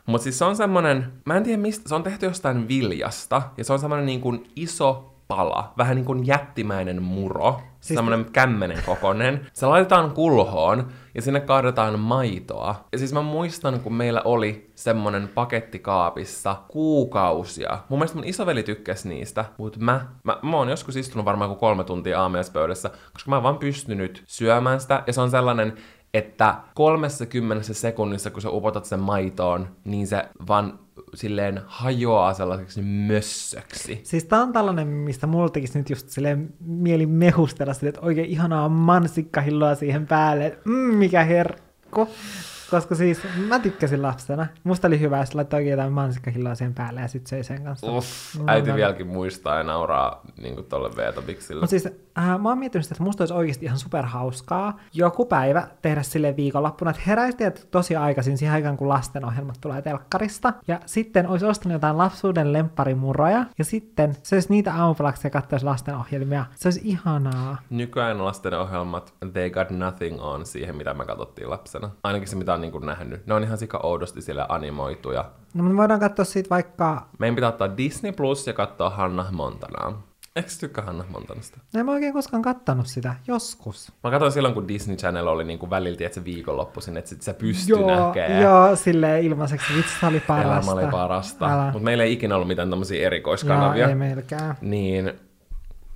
Mutta siis se on semmonen, mä en tiedä mistä, se on tehty jostain viljasta, ja se on semmonen niin kuin iso pala, vähän niin kuin jättimäinen muro, siis... semmoinen kämmenen kokonen. Se laitetaan kulhoon ja sinne kaadetaan maitoa. Ja siis mä muistan, kun meillä oli semmonen paketti kaapissa kuukausia. Mun mielestä mun isoveli tykkäsi niistä, mutta mä, mä, mä oon joskus istunut varmaan kuin kolme tuntia aamiaispöydässä, koska mä oon vaan pystynyt syömään sitä. Ja se on sellainen, että 30 sekunnissa, kun sä upotat sen maitoon, niin se vaan silleen hajoaa sellaiseksi mössöksi. Siis tää on tällainen, mistä mulla tekisi nyt just silleen mieli mehustella silleen, että oikein ihanaa mansikkahilloa siihen päälle, mm, mikä herkko. Koska siis mä tykkäsin lapsena. Musta oli hyvä, jos laittoi oikein jotain mansikkahilloa sen päälle ja sit söi sen kanssa. Uff, No, äiti no. vieläkin muistaa ja nauraa niin tolle Veetobiksille. Mutta siis äh, mä oon miettinyt sitä, että musta olisi oikeasti ihan superhauskaa joku päivä tehdä sille viikonloppuna, että heräisi tosi aikaisin siihen aikaan, kun lastenohjelmat tulee telkkarista. Ja sitten olisi ostanut jotain lapsuuden lempparimuroja ja sitten se olisi niitä aamupalaksi ja katsoisi lastenohjelmia. Se olisi ihanaa. Nykyään lasten ohjelmat, they got nothing on siihen, mitä me katsottiin lapsena. Ainakin se, mitä on niin nähnyt. Ne on ihan sika oudosti sille animoituja. No me voidaan katsoa siitä vaikka, Meidän pitää ottaa Disney Plus ja katsoa Hannah Montanaa. Eikö tykkää Hannah Montanasta? en mä oikein koskaan kattanut sitä, joskus. Mä katsoin silloin, kun Disney Channel oli niinku välillä, että se viikonloppuisin, että sit sä pysty näkemään. joo, silleen ilmaiseksi. Vitsi, se oli parasta. Elämä oli parasta. Mutta meillä ei ikinä ollut mitään tämmöisiä Joo, erikoiskanavia. ei meilläkään. Niin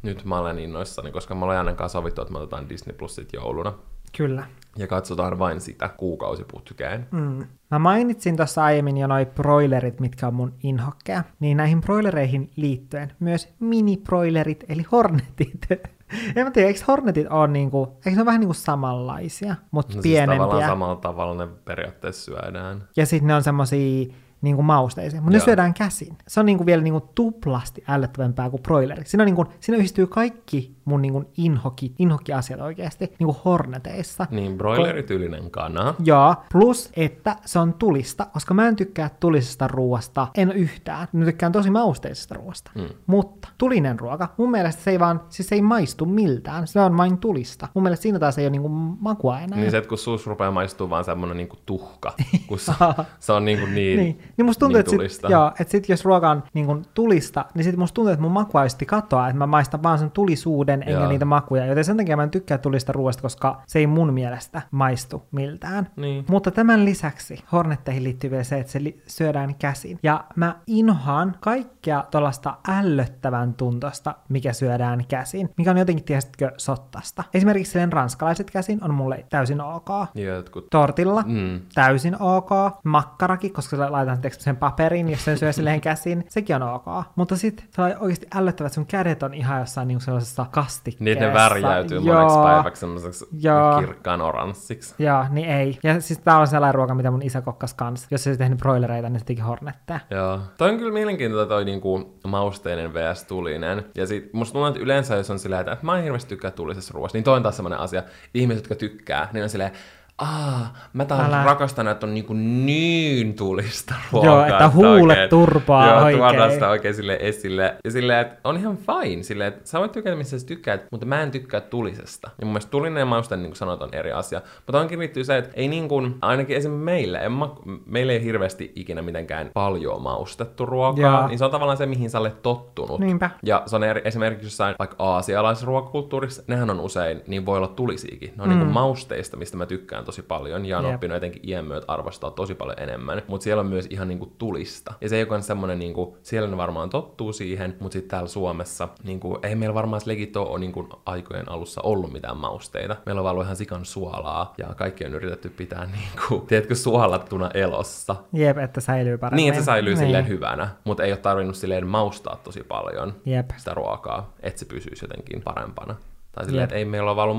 nyt mä olen innoissani, koska ollaan Jannen kanssa sovittu, että me otetaan Disney Plusit jouluna. Kyllä. Ja katsotaan vain sitä kuukausiputkeen. Mm. Mä mainitsin tuossa aiemmin jo noi broilerit, mitkä on mun inhokkeja. Niin näihin broilereihin liittyen myös mini-broilerit, eli hornetit. [LAUGHS] en mä tiedä, eikö hornetit ole niinku, eikö ne ole vähän niinku samanlaisia, mutta No siis tavallaan pienempiä. samalla tavalla ne periaatteessa syödään. ja sitten ne on semmosia niinku mausteisia, mutta ne syödään käsin. Se on niinku vielä niinku tuplasti ällöttävämpää kuin broileri. Siinä, on niinku, siinä yhdistyy kaikki mun niinku inhokki, inhokki-asiat oikeasti niinku horneteissa. Niin, broilerityylinen kana. Joo, plus että se on tulista, koska mä en tykkää tulisesta ruoasta, en yhtään. Mä tykkään tosi mausteisesta ruoasta. Mm. Mutta tulinen ruoka, mun mielestä se ei vaan, siis se ei maistu miltään, se on vain tulista. Mun mielestä siinä taas ei ole niinku makua enää. Niin se, että kun suus rupeaa maistuu vaan semmonen niinku tuhka, kun se, [LAUGHS] se on niinku niin, Niin, niin musta tuntuu, niin että, sit, joo, että sit jos ruoka on niin kun tulista, niin sit musta tuntuu, että mun makuaisti katoaa, että mä maistan vaan sen tulisuuden enkä Joo. niitä makuja, joten sen takia mä en tykkää tulista ruoasta, koska se ei mun mielestä maistu miltään. Niin. Mutta tämän lisäksi Hornetteihin liittyy vielä se, että se li- syödään käsin. Ja mä inhoan kaikkea tuollaista ällöttävän tuntosta, mikä syödään käsin, mikä on jotenkin, tiesitkö, sottasta. Esimerkiksi silleen ranskalaiset käsin on mulle täysin ok. Jotkut... Tortilla, Mm. täysin ok. Makkarakin, koska sä laitan teeksi sen paperin, jos sen syö [LAUGHS] silleen käsin, sekin on ok. Mutta sitten se on oikeasti ällöttävä, että sun kädet on ihan jossain niinku sellaisessa kastikkeessa. Niin, ne värjäytyy Joo. moneksi päiväksi semmoiseksi Joo. kirkkaan oranssiksi. Joo, niin ei. Ja siis tää on sellainen ruoka, mitä mun isä kokkas kanssa. Jos se olisi tehnyt broilereita, niin se teki hornetteja. Joo. Toi on kyllä mielenkiintoista toi niinku mausteinen vs. tulinen. Ja sit musta tuntuu, että yleensä jos on silleen, että mä en hirveästi tykkää tulisessa ruoasta, niin toi on taas semmonen asia. Ihmiset, jotka tykkää, niin on silleen, Aa, mä taas Älä. rakastan, että on niinku niin tulista ruokaa. Joo, että huulet oikein- turpaa Joo, oikein. tuodaan sitä oikein sille esille. Ja silleen, että on ihan fine. Silleen, että sä voit tykätä, missä sä tykkäät, mutta mä en tykkää tulisesta. Ja mun mielestä tulinen ja mauste, niin kuin sanot, on eri asia. Mutta onkin liittyy se, että ei niin kuin, ainakin esimerkiksi meille, en ma, meille ei hirveästi ikinä mitenkään paljon maustettu ruokaa. Joo. Niin se on tavallaan se, mihin sä olet tottunut. Niinpä. Ja se on eri, esimerkiksi jossain vaikka aasialaisruokakulttuurissa, nehän on usein, niin voi olla tulisiikin. Ne on mm. niin kuin mausteista, mistä mä tykkään tosi paljon. Ja on Jep. oppinut etenkin iän myötä arvostaa tosi paljon enemmän. Mutta siellä on myös ihan niin kuin tulista. Ja se ei ole semmoinen, niin kuin, siellä ne varmaan tottuu siihen, mutta sitten täällä Suomessa, niin kuin, ei meillä varmaan edes legit ole niin kuin aikojen alussa ollut mitään mausteita. Meillä on vaan ollut ihan sikan suolaa ja kaikki on yritetty pitää niin kuin, tiedätkö, suolattuna elossa. Jep, että säilyy paremmin. Niin, että se säilyy Niin. silleen hyvänä, mutta ei ole tarvinnut silleen maustaa tosi paljon Jep. sitä ruokaa, että se pysyisi jotenkin parempana. Tai silleen, että ei meillä ole ollut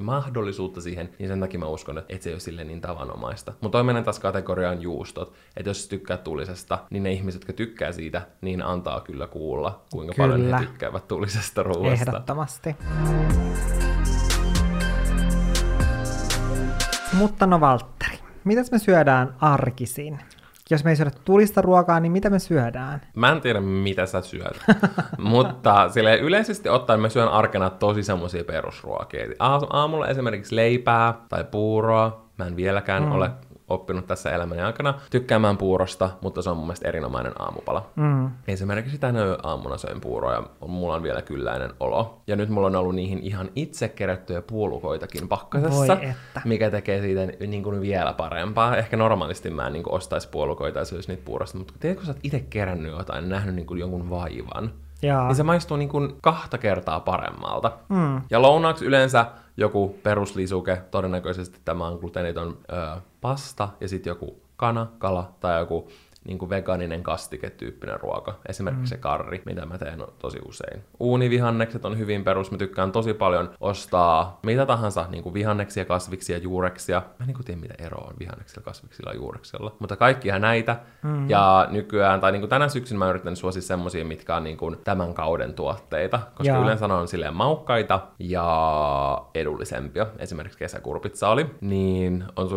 mahdollisuutta siihen, niin sen takia mä uskon, että et se ei ole silleen niin tavanomaista. Mutta toi menen taas kategoriaan juustot, että jos tykkää tulisesta, niin ne ihmiset, jotka tykkää siitä, niin antaa kyllä kuulla, kuinka paljon Kyllä. he tykkäävät tulisesta ruoasta. Ehdottomasti. Mutta no Valtteri, mitäs me syödään arkisin? Jos me ei syödä tulista ruokaa, niin mitä me syödään? Mä en tiedä, mitä sä syöt, [LAUGHS] mutta sille yleisesti ottaen mä syön arkena tosi semmosia perusruokia. Aa- Aamulla esimerkiksi leipää tai puuroa. Mä en vieläkään mm. ole oppinut tässä elämäni aikana tykkäämään puurosta, mutta se on mun mielestä erinomainen aamupala. Mm. Esimerkiksi tänä aamuna söin puuroa ja mulla on vielä kylläinen olo. Ja nyt mulla on ollut niihin ihan itse kerättyjä puolukoitakin pakkasessa, mikä tekee siitä niin kuin vielä parempaa. Ehkä normaalisti mä en niin kuin ostaisi puolukoita ja syöisi niitä puurosta, mutta tiedätkö, kun sä oot itse kerännyt jotain, nähnyt niin kuin jonkun vaivan, Jaa. niin se maistuu niin kuin kahta kertaa paremmalta. Mm. Ja lounaaksi yleensä joku peruslisuke, todennäköisesti tämä on gluteeniton ö, pasta, ja sitten joku kana, kala tai joku niin kuin vegaaninen kastiketyyppinen ruoka. Esimerkiksi mm. se karri, mitä mä teen tosi usein. Uunivihannekset on hyvin perus. Mä tykkään tosi paljon ostaa mitä tahansa niin kuin vihanneksia, kasviksia, juureksia. Mä en niin kuin tiedä, mitä eroa on vihanneksilla, kasviksilla ja juureksilla. Mutta kaikkihan näitä. Mm. Ja nykyään, tai niin kuin tänä syksyn mä yritän suosia semmosia, mitkä on niin kuin tämän kauden tuotteita. Koska Jaa. yleensä on silleen maukkaita ja edullisempia. Esimerkiksi kesäkurpitsa oli. Niin on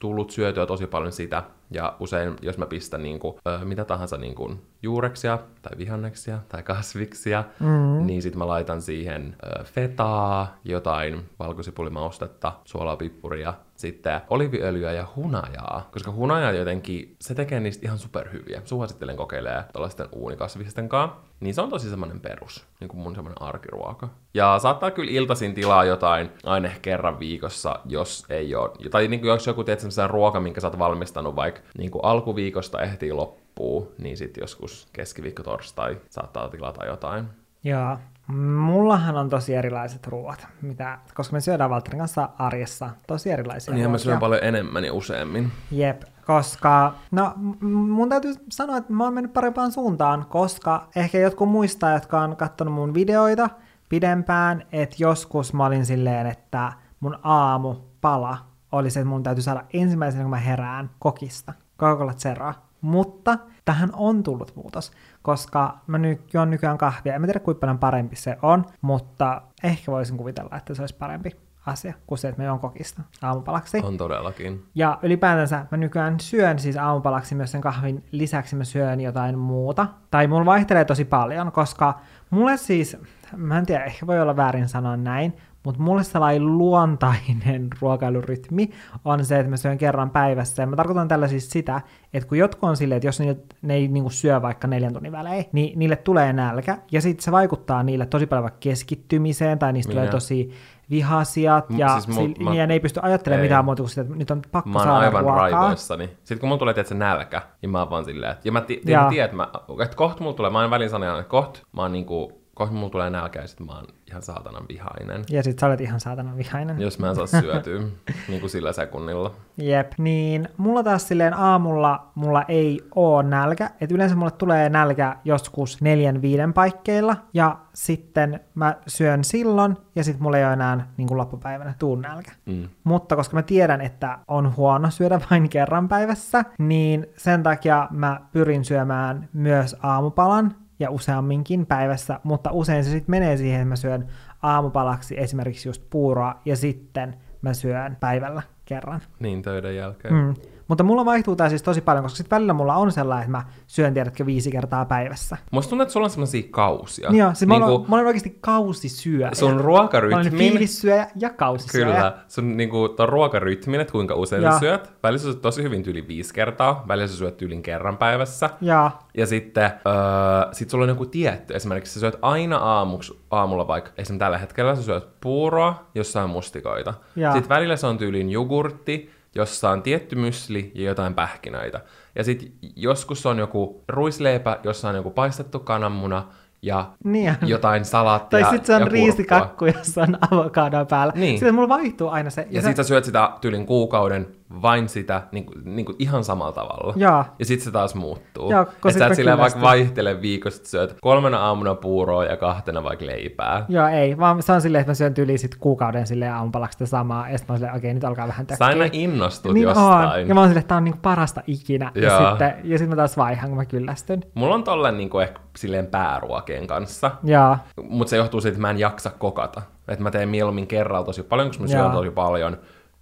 tullut syötyä tosi paljon sitä. Ja usein, jos mä pistän niin kuin, ö, mitä tahansa niin kuin, juureksia tai vihanneksia tai kasviksia, mm-hmm. niin sitten mä laitan siihen ö, fetaa, jotain valkosipulimaustetta, suolaa, pippuria, sitten oliviöljyä ja hunajaa, koska hunaja jotenkin, se tekee niistä ihan superhyviä. Suosittelen kokeilemaan tällaisten uunikasvisten kanssa. Niin se on tosi semmoinen perus, niin kuin mun semmoinen arkiruoka. Ja saattaa kyllä iltaisin tilaa jotain aina kerran viikossa, jos ei ole. Tai niin kuin jos joku teet semmoisen ruoka, minkä sä oot valmistanut vaikka niin kuin alkuviikosta ehtii loppuun, niin sitten joskus keskiviikko torstai saattaa tilata jotain. Joo, Mullahan on tosi erilaiset ruoat, mitä, koska me syödään Valtterin kanssa arjessa tosi erilaisia Niin, mä syön paljon enemmän ja useammin. Jep, koska, no mun täytyy sanoa, että mä oon mennyt parempaan suuntaan, koska ehkä jotkut muistaa, jotka on katsonut mun videoita pidempään, että joskus mä olin silleen, että mun aamu pala oli se, että mun täytyy saada ensimmäisenä, kun mä herään kokista, Coca-Cola. Mutta tähän on tullut muutos, koska mä nyt juon nykyään kahvia. En tiedä, kuinka paljon parempi se on, mutta ehkä voisin kuvitella, että se olisi parempi asia kuin se, että mä juon kokista aamupalaksi. On todellakin. Ja ylipäätänsä mä nykyään syön siis aamupalaksi myös sen kahvin lisäksi mä syön jotain muuta. Tai mulla vaihtelee tosi paljon, koska mulle siis, mä en tiedä, ehkä voi olla väärin sanoa näin, mutta mulle sellainen luontainen [LAUGHS] ruokailurytmi on se, että mä syön kerran päivässä. Ja mä tarkoitan tällä siis sitä, että kun jotkut on silleen, että jos ne, ne ei niinku syö vaikka neljän tunnin välein, niin niille tulee nälkä. Ja sitten se vaikuttaa niille tosi paljon vaikka keskittymiseen, tai niistä Minä. tulee tosi vihasiat, ja, siis mul, mä, ja ne ei pysty ajattelemaan ei. mitään muuta kuin sitä, että nyt on pakko mä saada aivan ruokaa. raivoissani. Sitten kun mulla tulee tietysti nälkä, niin mä oon vaan silleen, että, ja mä tiedän, että, mä, että kohta mulla tulee, mä oon välin että kohta mä oon niinku kohta mulla tulee nälkä ja sit mä oon ihan saatanan vihainen. Ja sit sä olet ihan saatanan vihainen. Jos mä en saa syötyä [LAUGHS] niin kuin sillä sekunnilla. Jep, niin mulla taas silleen aamulla mulla ei oo nälkä. Et yleensä mulle tulee nälkä joskus neljän viiden paikkeilla ja sitten mä syön silloin ja sitten mulla ei ole enää niin kuin loppupäivänä tuun nälkä. Mm. Mutta koska mä tiedän, että on huono syödä [LAUGHS] vain kerran päivässä, niin sen takia mä pyrin syömään myös aamupalan ja useamminkin päivässä, mutta usein se sitten menee siihen, että mä syön aamupalaksi esimerkiksi just puuroa ja sitten mä syön päivällä kerran. Niin, töiden jälkeen. Mm. Mutta mulla vaihtuu tämä siis tosi paljon, koska sitten välillä mulla on sellainen, että mä syön, tiedätkö, viisi kertaa päivässä. Musta tuntuu, että sulla on sellaisia kausia. Joo, siis niin mä, olen, mä olen oikeasti kausisyöjä. Sun ruokarytmin... Mä olen fiilissyöjä ja kausisyöjä. Kyllä, sun niin kuin, ton ruokarytmin, että kuinka usein ja. sä syöt. Välillä sä syöt tosi hyvin yli viisi kertaa, välillä sä syöt yli kerran päivässä. Ja, ja sitten öö, sit sulla on joku tietty. Esimerkiksi sä syöt aina aamuksi, aamulla vaikka, esimerkiksi tällä hetkellä sä syöt puuroa, jossain mustikoita. Ja. Sitten välillä se on tyyliin jogurtti, jossa on tietty mysli ja jotain pähkinöitä. Ja sitten joskus on joku ruisleipä, jossa on joku paistettu kananmuna ja niin jotain salaattia Tai sitten se on riisikakku, jossa on avokadoa päällä. Niin. Sitten mulla vaihtuu aina se. Ja, ja sitten sä syöt sitä tyylin kuukauden vain sitä niin kuin, niin kuin ihan samalla tavalla. Ja, ja sitten se taas muuttuu. Ja, että sä et silleen vaikka vaihtele viikosta, syöt kolmena aamuna puuroa ja kahtena vaikka leipää. Joo, ei, vaan se on silleen, että mä syön tyyliin sit kuukauden silleen aamupalaksi samaa, ja sitten mä oon silleen, okei, nyt alkaa vähän tökkiä. Sä aina innostut niin jostain. On. Ja mä oon silleen, että tää on niinku parasta ikinä. Ja, ja sitten, ja sitten mä taas vaihan, kun mä kyllästyn. Mulla on tolleen niinku ehkä silleen pääruokien kanssa. Ja. Mutta se johtuu siitä, että mä en jaksa kokata. Että mä teen mieluummin kerralla tosi paljon, koska mä syön tosi paljon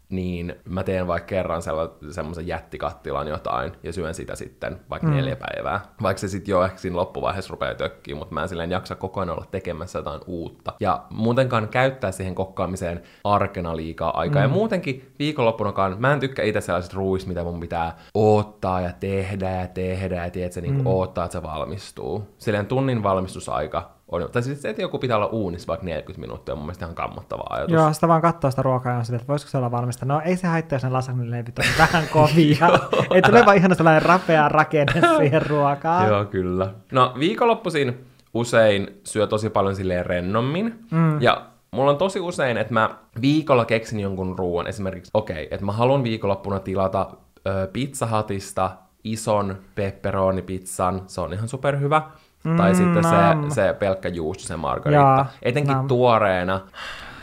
niin mä teen vaikka kerran semmoisen jättikattilan jotain ja syön sitä sitten vaikka mm. neljä päivää. Vaikka se sitten jo ehkä siinä loppuvaiheessa rupeaa tökkiä, mutta mä en silleen jaksa koko ajan olla tekemässä jotain uutta. Ja muutenkaan käyttää siihen kokkaamiseen arkena liikaa aikaa. Mm. Ja muutenkin viikonloppunakaan mä en tykkää itse sellaiset ruuista, mitä mun pitää ottaa ja tehdä ja tehdä ja tiedät, se niin mm. odottaa, että se valmistuu. Silleen tunnin valmistusaika on, tai siis se, että joku pitää olla uunissa vaikka 40 minuuttia, on mun mielestä ihan kammottava ajatus. Joo, sitä vaan katsoo sitä ruokaa ja on sitä, että voisiko se olla valmista. No ei se haittaa, jos ne lasagneleivit on vähän [LAUGHS] kovia. ei tule vaan ihan sellainen rapea rakenne [LAUGHS] siihen ruokaan. Joo, kyllä. No viikonloppuisin usein syö tosi paljon silleen rennommin. Mm. Ja mulla on tosi usein, että mä viikolla keksin jonkun ruoan. Esimerkiksi, okei, okay, että mä haluan viikonloppuna tilata ö, pizzahatista ison pepperoni-pizzan, se on ihan superhyvä. Mm, tai sitten nam. se, se pelkkä juusto, se margarita. Jaa, Etenkin nam. tuoreena.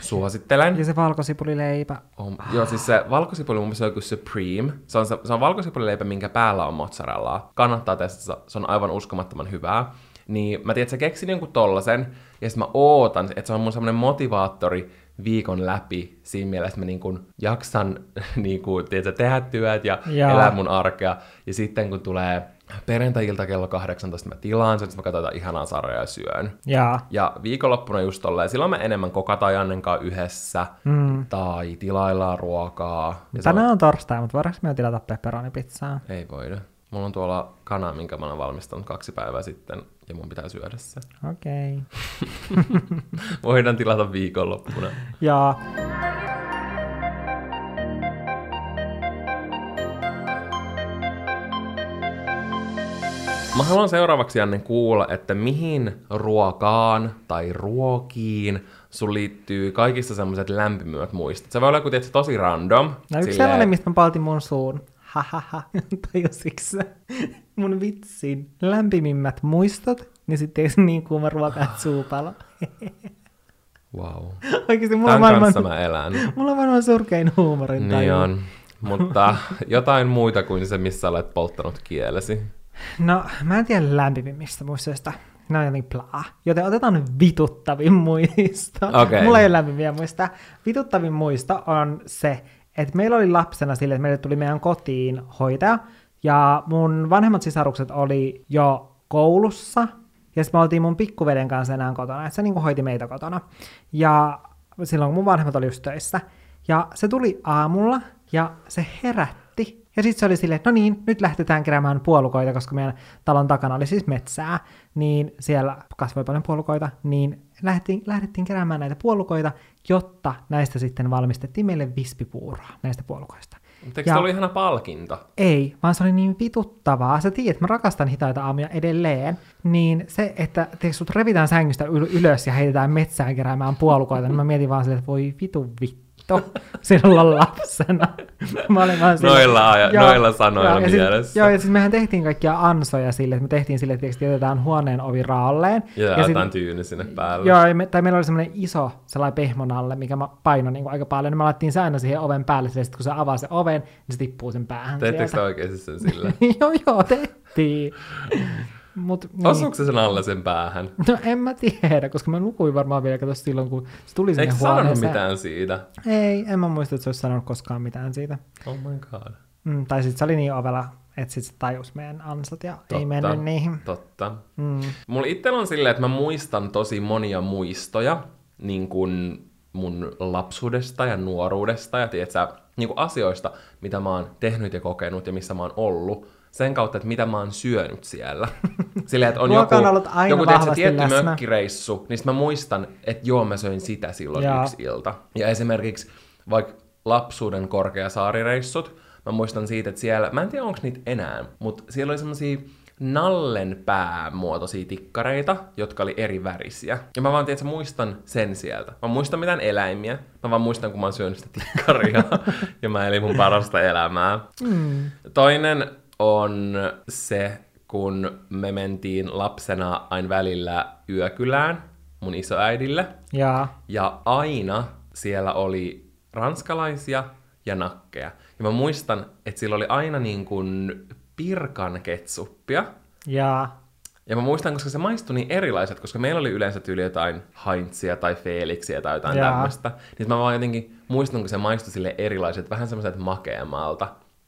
Suosittelen. Ja se valkosipulileipä. On, joo, siis se valkosipuli mun mielestä on joku Supreme. Se on, se, se on valkosipulileipä, minkä päällä on mozzarellaa. Kannattaa testata, se on aivan uskomattoman hyvää. Niin mä tiedän, että sä keksin jonkun tollasen, ja sitten mä ootan, että se on mun semmonen motivaattori viikon läpi siinä mielessä, että mä niin kun jaksan [LAUGHS] niin kun, tiedätkö, tehdä työt ja Jaa. elää mun arkea. Ja sitten kun tulee perjantai-ilta kello 18, mä tilaan sen, sitten mä katson jotain ihanaa sarjaa ja syön. Jaa. Ja viikonloppuna just tolleen, silloin me enemmän kokataan Jannen kanssa yhdessä, mm. tai tilaillaan ruokaa. Ja Tänään on torstai, mutta voidaanko me tilata pepperonipizzaa? On, ei voida. Mulla on tuolla kana, minkä mä olen valmistanut kaksi päivää sitten, ja mun pitää syödä se. Okei. Okay. [LAUGHS] Voidaan tilata viikonloppuna. Ja Mä haluan seuraavaksi, Janne, kuulla, että mihin ruokaan tai ruokiin sun liittyy kaikista semmoiset lämpimät muistot. Se voi olla joku tietysti tosi random. no yksi sellainen, mistä mä paltin mun suun. Hahaha, [LAUGHS] tajusitko? Mun vitsin lämpimimmät muistot, niin sitten ei niin kuuma ruoka, että suupalo. Wow. [LAUGHS] Oikeasti mulla on, Tämän maailman, kanssa mä elän. mulla on varmaan surkein huumorin Niin on. Mutta jotain muita kuin se, missä olet polttanut kielesi. No, mä en tiedä lämpimimmistä muistoista. Ne on jotenkin plaa. Joten otetaan vituttavin muisto. Okei. Mulla ei ole lämpimiä muista. Vituttavin muisto on se, että meillä oli lapsena sille, että meille tuli meidän kotiin hoitaja. Ja mun vanhemmat sisarukset oli jo koulussa. Ja sitten me oltiin mun pikkuveden kanssa enää kotona. Että se niinku hoiti meitä kotona. Ja silloin kun mun vanhemmat oli just töissä. Ja se tuli aamulla ja se herätti. Ja sitten se oli silleen, että no niin, nyt lähtetään keräämään puolukoita, koska meidän talon takana oli siis metsää, niin siellä kasvoi paljon puolukoita, niin lähdettiin, lähdettiin keräämään näitä puolukoita, jotta näistä sitten valmistettiin meille vispipuuroa näistä puolukoista. Mutta eikö Ja- se ollut ihana palkinto? Ei, vaan se oli niin vituttavaa. Sä tiedät, mä rakastan hitaita aamuja edelleen. Niin se, että te sut revitään sängystä yl- ylös ja heitetään metsään keräämään puolukoita, niin mä mietin vaan silleen, että voi vitu vittu sinulla lapsena. Mä olin vaan silleen- Noilla aja- noilla sanoilla ja sit- mielessä. joo, ja siis mehän tehtiin kaikkia ansoja sille, että me tehtiin sille, että jätetään huoneen ovi raalleen. Ja, ja sit- jotain tyyny sinne päälle. Joo, ja me, tai meillä oli semmoinen iso sellainen pehmon alle, mikä ma- painoi niin kuin aika paljon, niin me laitettiin se aina siihen oven päälle, sille, sit kun se avaa se oven, niin se tippuu sen päähän Teettekö te oikeasti sen sillä? [LAUGHS] joo, joo, tehtiin. [LAUGHS] Mut, niin. Osuuko se sen alle sen päähän? No en mä tiedä, koska mä nukuin varmaan vielä kato silloin, kun se tuli sinne Eikö sanonut mitään siitä? Ei, en mä muista, että se olisi sanonut koskaan mitään siitä. Oh my god. Mm, tai sitten se oli niin ovella, että sit se tajus meidän ansat ja Totta. ei mennyt niihin. Totta. Mm. Mulla itsellä on silleen, että mä muistan tosi monia muistoja, niin kuin mun lapsuudesta ja nuoruudesta ja tiedätkö, niin kuin asioista, mitä mä oon tehnyt ja kokenut ja missä mä oon ollut, sen kautta, että mitä mä oon syönyt siellä. [LAUGHS] Silleen, että on Ruoka joku, on ollut aina joku tiedätkö, tietty läsnä. mökkireissu, niin mä muistan, että joo, mä söin sitä silloin Joo. yksi ilta. Ja esimerkiksi vaikka lapsuuden korkeasaarireissut, mä muistan siitä, että siellä, mä en tiedä onko niitä enää, mutta siellä oli semmosia nallen päämuotoisia tikkareita, jotka oli eri värisiä. Ja mä vaan, tiedätkö, muistan sen sieltä. Mä muistan mitään eläimiä, mä vaan muistan, kun mä oon syönyt sitä tikkaria, [LAUGHS] ja mä elin mun parasta elämää. Mm. Toinen on se, kun me mentiin lapsena aina välillä yökylään mun isoäidille, Ja ja aina siellä oli ranskalaisia ja nakkeja. Ja mä muistan, että siellä oli aina niin kuin pirkan ketsuppia. ja Ja mä muistan, koska se maistui niin erilaiset, koska meillä oli yleensä tyyli jotain Heinzia tai Felixia tai jotain Jaa. tämmöistä. Niin mä vaan jotenkin muistan, kun se maistui sille erilaiset, vähän semmoiset makeammalta.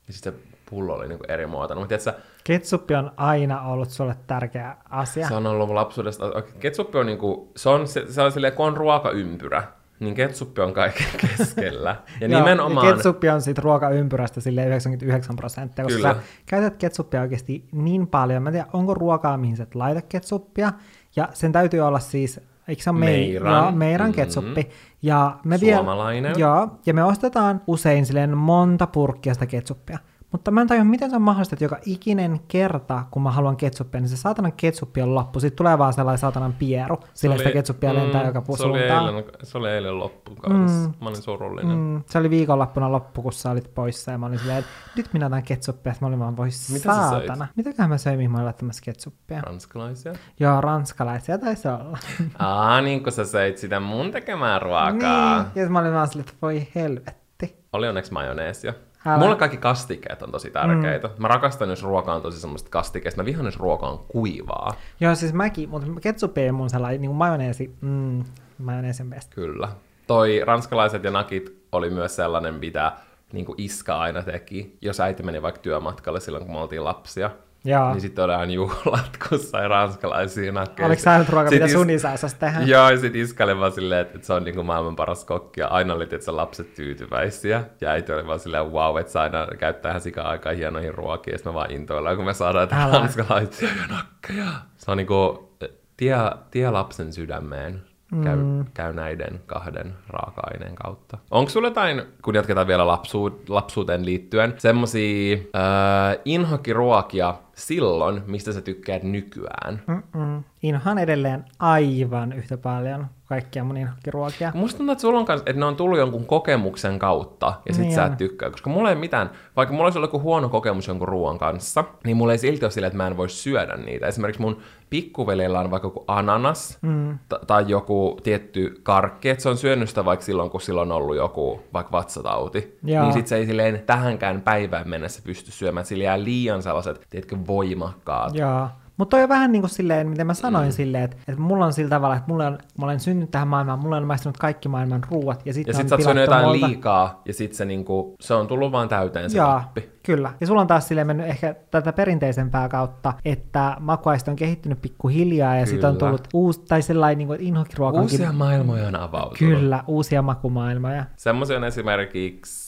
Ja sitten se pullo oli niinku eri muotoinen. Mutta tiedätkö, ketsuppi on aina ollut sulle tärkeä asia. se on ollut lapsuudesta. Ketsuppi on niinku, se on, se, se on silleen, kun on ruokaympyrä, niin ketsuppi on kaiken [LAUGHS] keskellä. Ja Joo, nimenomaan... Ja ketsuppi on siitä ruokaympyrästä sille 99 prosenttia, koska Kyllä. sä käytät ketsuppia oikeasti niin paljon. Mä en tiedä, onko ruokaa, mihin sä et laita ketsuppia. Ja sen täytyy olla siis, eikö se ole Meiran. Joo, meiran Mhm. ketsuppi. Ja me vielä- Suomalainen. Joo, ja me ostetaan usein silleen monta purkkia sitä ketsuppia. Mutta mä en tajua, miten se on mahdollista, että joka ikinen kerta, kun mä haluan ketsuppia, niin se saatanan ketsuppi on loppu. Sitten tulee vaan sellainen saatanan pieru, sillä sitä ketsuppia lentää joka se oli, eilen, se oli eilen loppu kanssa. Mm. Mä olin surullinen. Mm. Mm, se oli viikonloppuna loppu, kun sä olit poissa ja mä olin silleen, että nyt minä otan ketsuppia, että mä olin vaan, voi Mitä saatana. Mitäköhän mä söin, mihin mä olin laittamassa ketsuppia? Ranskalaisia. Joo, ranskalaisia taisi olla. [LAUGHS] Aa, niin kun sä söit sitä mun tekemää ruokaa. niin, ja mä olin vaan silleen, että voi helvetti. Oli onneksi majoneesia. Älä. Mulle kaikki kastikkeet on tosi tärkeitä. Mm. Mä rakastan, jos ruoka on tosi semmoista kastikeista. Mä vihaan, jos ruoka on kuivaa. Joo, siis mäkin, mutta ketsuppi ei mun sellainen, niin kuin majoneesi, mm, majoneesi on best. Kyllä. Toi ranskalaiset ja nakit oli myös sellainen, mitä niin kuin iska aina teki. Jos äiti meni vaikka työmatkalle silloin, kun me oltiin lapsia, Joo. niin sitten oli aina juhlat, kun sai ranskalaisia nakkeja. Oliko sä nyt ruoka, Sit mitä is- sun isä osasi tehdä? Joo, ja sit iska oli vaan silleen, että, että se on niinku maailman paras kokki, ja aina oli että lapset tyytyväisiä, ja äiti oli vaan silleen, wow, että saa aina käyttää ihan sika aikaa hienoihin ruokiin, ja sitten me vaan intoillaan, kun me saadaan ranskalaisia [LAUGHS] ja nakkeja. Se on niinku tie, tie lapsen sydämeen. Käy, mm. käy näiden kahden raaka-aineen kautta. Onko sulla jotain, kun jatketaan vielä lapsuu, lapsuuteen liittyen, semmosia äh, inhokiruokia silloin, mistä sä tykkäät nykyään? Mm-mm. Inhoan edelleen aivan yhtä paljon kaikkia mun inhokkiruokia. Musta tuntuu, että sulla on kans, että ne on tullut jonkun kokemuksen kautta, ja sit Niin sä et tykkää. Koska mulla ei mitään, vaikka mulla olisi ollut joku huono kokemus jonkun ruoan kanssa, niin mulla ei silti ole silleen, että mä en voi syödä niitä. Esimerkiksi mun pikkuvelillä on vaikka joku ananas, mm. t- tai joku tietty karkki, että se on syönyt sitä vaikka silloin, kun sillä on ollut joku vaikka vatsatauti. Joo. Niin sit se ei silleen tähänkään päivään mennessä pysty syömään, että sillä jää liian sellaiset, tiedätkö, voimakkaat. Joo. Mutta toi on vähän niin kuin silleen, miten mä sanoin mm. silleen, että, että mulla on sillä tavalla, että mulla on, mä olen syntynyt tähän maailmaan, mulla on maistunut kaikki maailman ruuat. Ja, sit Ja ne sit on sä oot syönyt jotain multa. liikaa, ja sit se, niinku, se on tullut vaan täyteen se tappi. kyllä. Ja sulla on taas silleen mennyt ehkä tätä perinteisempää kautta, että makuaisto on kehittynyt pikkuhiljaa ja sitten on tullut uusi, tai sellainen, niin kuin, että inhokiruoka onkin- Uusia maailmoja on avautunut. Kyllä, uusia makumaailmoja. Semmoisia on esimerkiksi,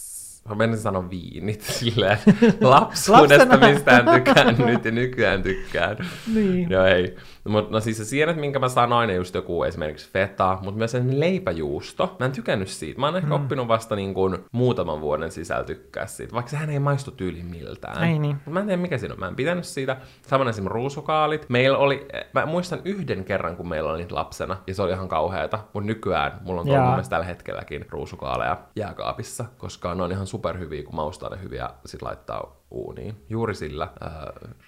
mä menisin sanoa viinit, [LAUGHS] silleen [LAUGHS] lapsuudesta, mistä en tykännyt ja nykyään tykkään. Niin. Joo, ei. Mut, no siis se sienet, minkä mä sanoin, just joku esimerkiksi feta, mutta myös sen leipäjuusto. Mä en tykännyt siitä. Mä oon ehkä mm. oppinut vasta niin kuin muutaman vuoden sisällä tykkää siitä, vaikka sehän ei maistu tyyli miltään. Ei niin. Mut Mä en tiedä mikä siinä on. Mä en pitänyt siitä. Samoin esimerkiksi ruusukaalit. Meillä oli, mä muistan yhden kerran, kun meillä oli niitä lapsena, ja se oli ihan kauheata. Mutta nykyään mulla on mielestä tällä hetkelläkin ruusukaaleja jääkaapissa, koska ne on ihan superhyviä, kun maustaa ne hyviä, sit laittaa uuniin. Juuri sillä äh,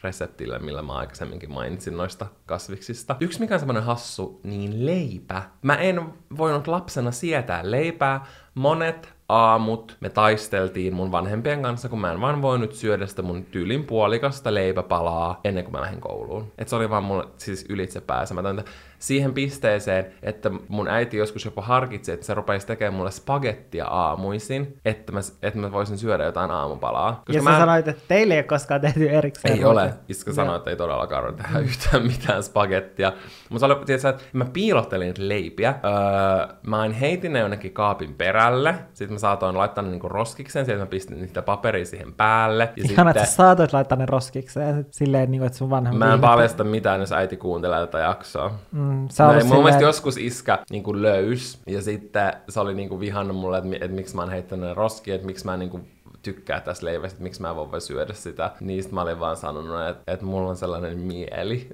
reseptillä, millä mä aikaisemminkin mainitsin noista kasviksista. Yksi mikä on semmoinen hassu, niin leipä. Mä en voinut lapsena sietää leipää. Monet aamut me taisteltiin mun vanhempien kanssa, kun mä en vaan voinut syödä sitä mun tyylin puolikasta leipäpalaa ennen kuin mä lähdin kouluun. Et se oli vaan mulle siis ylitse pääsemätöntä. Siihen pisteeseen, että mun äiti joskus jopa harkitsi, että se rupeisi tekemään mulle spagettia aamuisin, että mä, että mä voisin syödä jotain aamupalaa. Ja mä sä sanoit, että teille ei ole koskaan tehty erikseen. ei ole. Iska sanoi, että ei todellakaan ole tehdä yhtään mitään spagettia. Mutta oli, tiedätkö, että mä piilottelin niitä leipiä. Öö, mä en heitin ne jonnekin kaapin perälle. Sitten mä saatoin laittaa ne niinku roskikseen. Sieltä mä pistin niitä paperia siihen päälle. Ja Ihan, että sitten sä saatoit laittaa ne roskikseen silleen, niin kuin, että sun vanhemmat mä en paljasta mitään, jos äiti kuuntelee tätä jaksoa. Mm, sä Mä, olet mun mielestä joskus iskä niin kuin löys, ja sitten se oli niin kuin vihannut mulle, että, että miksi mä oon heittänyt ne roskiin, että miksi mä en niin kuin tykkää tästä leivästä, että miksi mä en voi syödä sitä. Niistä mä olin vaan sanonut, että, että mulla on sellainen mieli.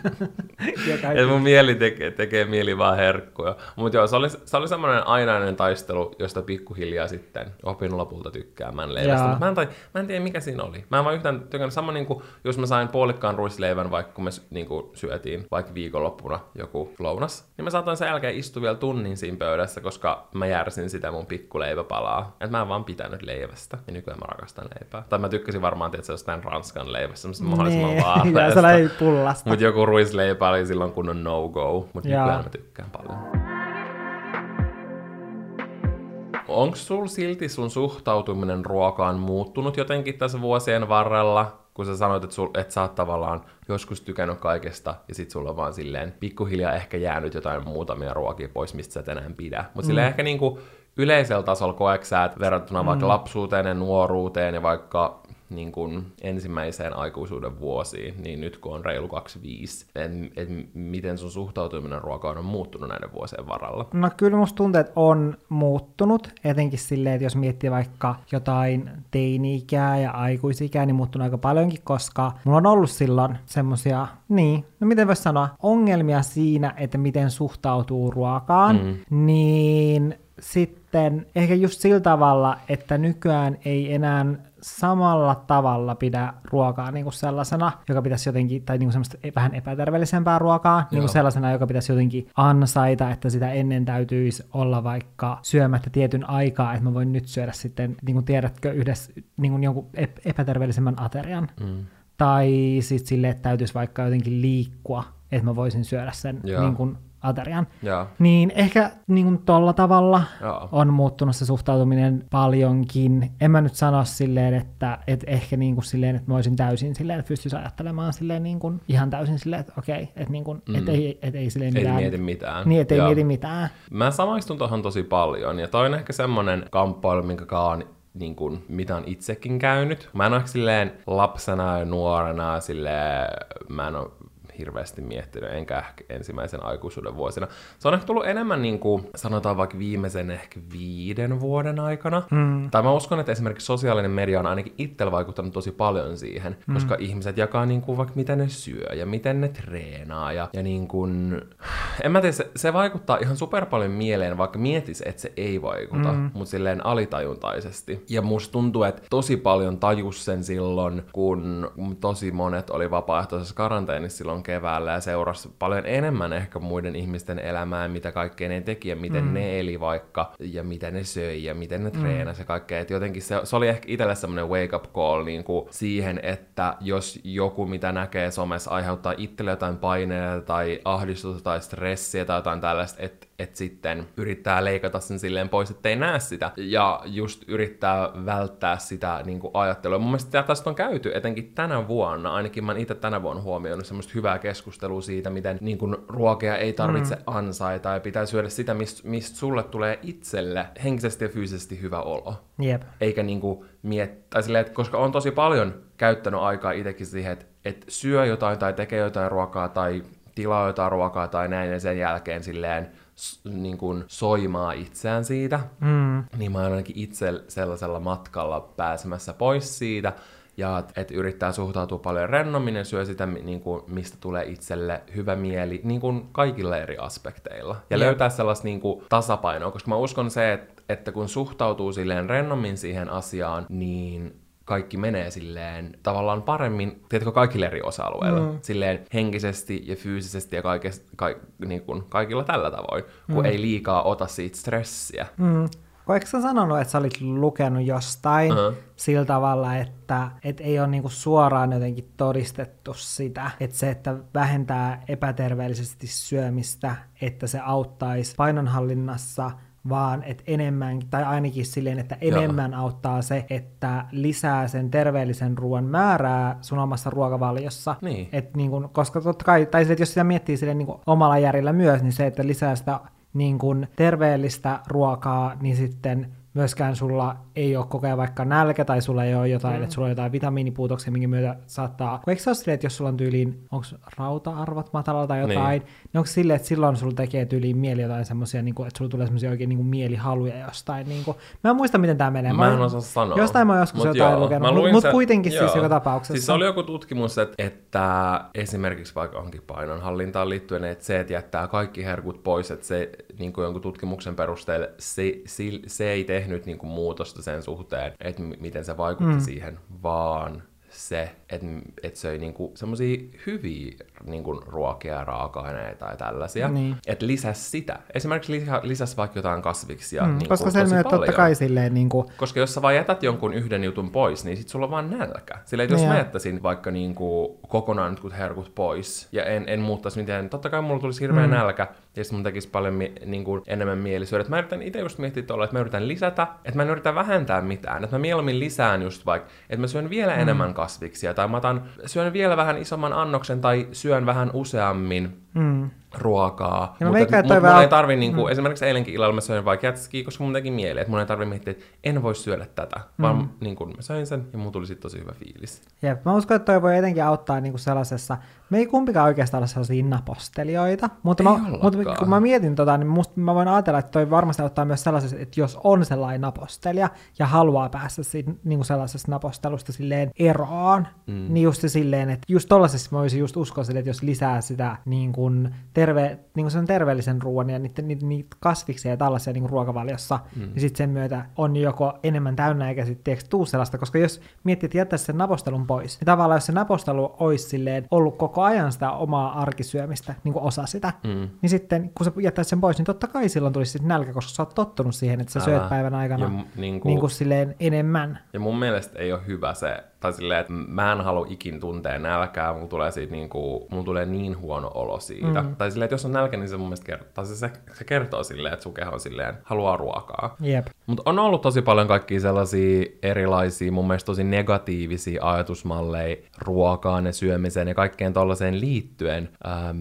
[LAUGHS] että mun mieli tekee, tekee mieli vaan herkkuja. Mutta joo, se oli, se oli semmoinen ainainen taistelu, josta pikkuhiljaa sitten opin lopulta tykkäämään leivästä. Mut Mä en, tai, mä en tiedä, mikä siinä oli. Mä en vaan yhtään tykännyt. Sama niin kuin, jos mä sain puolikkaan ruisleivän, vaikka kun me niin kuin, syötiin vaikka viikonloppuna joku lounas, niin mä saatoin sen jälkeen istua vielä tunnin siinä pöydässä, koska mä järsin sitä mun pikkuleiväpalaa. Et mä en vaan pitänyt leivästä. Ja nykyään mä rakastan leipää. Tai mä tykkäsin varmaan, että se jostain ranskan leivästä, semmoista mahdollisimman [LAUGHS] pullasta. Mutta joku ruisleipä oli silloin kunnon no-go, mutta Jaa. nykyään mä tykkään paljon. Onko sul silti sun suhtautuminen ruokaan muuttunut jotenkin tässä vuosien varrella? Kun sä sanoit, että, sul, että sä oot tavallaan joskus tykännyt kaikesta, ja sit sulla on vaan silleen pikkuhiljaa ehkä jäänyt jotain muutamia ruokia pois, mistä sä et enää pidä. Mutta mm. silleen ehkä niinku yleisellä tasolla koeks sä, että verrattuna mm. vaikka lapsuuteen ja nuoruuteen ja vaikka niin kun ensimmäiseen aikuisuuden vuosiin, niin nyt kun on reilu 25, et, et miten sun suhtautuminen ruokaan on muuttunut näiden vuosien varalla? No kyllä musta tuntuu, että on muuttunut, etenkin silleen, että jos miettii vaikka jotain teini-ikää ja aikuisikää, niin muuttunut aika paljonkin, koska mulla on ollut silloin semmosia, niin, no miten voisi sanoa, ongelmia siinä, että miten suhtautuu ruokaan, mm. niin sitten ehkä just sillä tavalla, että nykyään ei enää samalla tavalla pidä ruokaa niin kuin sellaisena, joka pitäisi jotenkin, tai niin kuin semmoista e- vähän epäterveellisempää ruokaa, niin kuin sellaisena, joka pitäisi jotenkin ansaita, että sitä ennen täytyisi olla vaikka syömättä tietyn aikaa, että mä voin nyt syödä sitten, niin kuin tiedätkö, yhdessä niin kuin jonkun epä- aterian. Mm. Tai sitten sille, että täytyisi vaikka jotenkin liikkua, että mä voisin syödä sen niin kuin aterian. Ja. Niin ehkä niin kuin tolla tavalla ja. on muuttunut se suhtautuminen paljonkin. En mä nyt sano silleen, että, että ehkä niin kuin silleen, että mä olisin täysin silleen, että pystyisi ajattelemaan silleen niin kuin ihan täysin silleen, että okei, että, niin kuin, mm. että ei, että ei silleen mitään. Ei mieti mitään. Niin, ei mieti mitään. Mä samaistun tuohon tosi paljon, ja toi on ehkä semmoinen kamppailu, minkä kaan niin kuin, mitä on itsekin käynyt. Mä en ole silleen lapsena ja nuorena, silleen, mä en ole hirveästi miettinyt, enkä ehkä ensimmäisen aikuisuuden vuosina. Se on ehkä tullut enemmän, niin kuin, sanotaan vaikka viimeisen ehkä viiden vuoden aikana. Mm. Tai mä uskon, että esimerkiksi sosiaalinen media on ainakin itsellä vaikuttanut tosi paljon siihen, mm. koska ihmiset jakaa niin kuin, vaikka miten ne syö ja miten ne treenaa. Ja, ja niin kuin, en mä tiedä, se, se vaikuttaa ihan super paljon mieleen, vaikka mietis, että se ei vaikuta, mm. mutta silleen alitajuntaisesti. Ja musta tuntuu, että tosi paljon tajus sen silloin, kun tosi monet oli vapaaehtoisessa karanteenissa silloin keväällä ja seurasi paljon enemmän ehkä muiden ihmisten elämää, mitä kaikkea ne teki ja miten mm. ne eli vaikka ja miten ne söi ja miten ne mm. treenasi ja kaikkea. Et jotenkin se, se oli ehkä itselle semmoinen wake up call niin kuin siihen, että jos joku mitä näkee somessa aiheuttaa itselle jotain paineita tai ahdistusta tai stressiä tai jotain tällaista, että että sitten yrittää leikata sen silleen pois, ettei näe sitä, ja just yrittää välttää sitä niin kuin ajattelua. Mun mielestä tästä on käyty etenkin tänä vuonna, ainakin mä itse tänä vuonna huomioinut semmoista hyvää keskustelua siitä, miten niin kuin, ruokia ei tarvitse mm. ansaita, ja pitää syödä sitä, mistä mist sulle tulee itselle henkisesti ja fyysisesti hyvä olo. Yep. Eikä niin kuin, miet... tai silleen, että koska on tosi paljon käyttänyt aikaa itsekin siihen, että, että syö jotain tai tekee jotain ruokaa tai tilaa jotain ruokaa tai näin, ja sen jälkeen silleen niin kuin soimaa itseään siitä, mm. niin mä oon ainakin itse sellaisella matkalla pääsemässä pois siitä, ja että et yrittää suhtautua paljon rennommin ja syö sitä, niin kuin, mistä tulee itselle hyvä mieli niin kuin kaikilla eri aspekteilla. Ja Jep. löytää sellaista niin kuin, tasapainoa, koska mä uskon se, että, että kun suhtautuu silleen rennommin siihen asiaan, niin kaikki menee silleen tavallaan paremmin, tiedätkö, kaikille eri osa-alueilla. Mm. Silleen henkisesti ja fyysisesti ja kaikes, ka, niin kuin, kaikilla tällä tavoin, kun mm. ei liikaa ota siitä stressiä. Mm. Eikö sä sanonut, että sä olit lukenut jostain uh-huh. sillä tavalla, että et ei ole niinku suoraan jotenkin todistettu sitä, että se, että vähentää epäterveellisesti syömistä, että se auttaisi painonhallinnassa, vaan että enemmän, tai ainakin silleen, että enemmän Joo. auttaa se, että lisää sen terveellisen ruoan määrää sun omassa ruokavaliossa. Niin. Et niin kun, koska totta kai, tai sille, jos sitä miettii silleen niin omalla järjellä myös, niin se, että lisää sitä niin kun terveellistä ruokaa, niin sitten myöskään sulla ei ole koko ajan vaikka nälkä tai sulla ei ole jotain, mm. että sulla on jotain vitamiinipuutoksia, minkä myötä saattaa... Kun eikö se ole silleen, että jos sulla on tyyliin, onko rauta-arvot matalalla tai jotain, niin, niin onko silleen, että silloin sulla tekee tyyliin mieli jotain semmoisia, niin kuin, että sulla tulee semmoisia oikein niin kuin mielihaluja jostain. Niin kuin. Mä en muista, miten tämä menee. Mä en osaa sanoa. Jostain mä oon joskus Mut jotain joo, lukenut, mutta mut kuitenkin joo. siis joka tapauksessa. Siis se oli joku tutkimus, että, että esimerkiksi vaikka onkin painonhallintaan liittyen, että se, että jättää kaikki herkut pois, että se niin kuin jonkun tutkimuksen perusteella se, se, se ei tehnyt niin kuin muutosta sen suhteen, että miten se vaikutti mm. siihen, vaan se, että et söi niinku semmoisia hyviä niinku ruokia raaka-aineita ja tällaisia. Niin. Että lisäs sitä. Esimerkiksi lisä, lisäs vaikka jotain kasviksia. Mm, niinku, koska se myös totta kai silleen niinku... Koska jos sä vaan jätät jonkun yhden jutun pois, niin sit sulla on vaan nälkä. Sillä jos niin mä jättäisin vaikka niinku kokonaan herkut pois ja en, en muuttaisi mitään, totta kai mulla tulisi hirveä mm. nälkä ja sitten mun tekisi paljon mi- niinku enemmän mieli syödä. Mä yritän itse just miettiä tuolla, että mä yritän lisätä, että mä en yritä vähentää mitään. Että mä mieluummin lisään just vaikka, että mä syön vielä mm. enemmän kasviksia tai mä otan, syön vielä vähän isomman annoksen tai syön vähän useammin. Mm. Ruokaa. Ja mutta että mun, vähän- ei tarvi, niinku, esimerkiksi eilenkin illalla mä söin vaikka jätskiä, koska mun teki mieli, että mun ei tarvi miettiä, että en voi syödä tätä, vaan Mm. niin kuin, mä söin sen ja mun tuli sitten tosi hyvä fiilis. Jep, mä uskon, että toi voi etenkin auttaa niinku sellaisessa, me ei kumpikaan oikeastaan ole sellaisia napostelijoita, mutta, Ei mä, mutta kun mä mietin tota, niin musta, mä voin ajatella, että toi varmasti auttaa myös sellaisessa, että jos on sellainen napostelija ja haluaa päästä siitä, niinku sellaisesta napostelusta silleen eroon, Mm. mm. niin just silleen, että just tollasessa mä voisin just uskoa silleen, että jos lisää sitä niin kuin terve, niin kuin sen terveellisen ruoan ja niitä, niitä, niitä kasviksia ja tällaisia niin ruokavaliossa, Mm. mm. niin sitten sen myötä on joko enemmän täynnä eikä sitten tuu sellaista, koska jos miettii, että jättäisi sen napostelun pois, niin tavallaan jos se napostelu olisi silleen ollut koko ajan sitä omaa arkisyömistä, niin kuin osa sitä, Mm. niin sitten kun sä jättäisit sen pois, niin totta kai silloin tulisi sit nälkä, koska sä oot tottunut siihen, että sä Älä. syöt päivän aikana Ja niin kuin, niin kuin silleen enemmän. Ja mun mielestä ei ole hyvä se, tai silleen, että mä en halua ikin tuntea nälkää, mulla tulee, siitä niinku, mulla tulee niin huono olo siitä. Mm. Tai silleen, että jos on nälkä, niin se mun mielestä kertoo, se, se, se kertoo silleen, että sun keho silleen, haluaa ruokaa. Jep. Mutta on ollut tosi paljon kaikkia sellaisia erilaisia, mun mielestä tosi negatiivisia ajatusmalleja ruokaan ja syömiseen ja kaikkeen tollaiseen liittyen, ähm,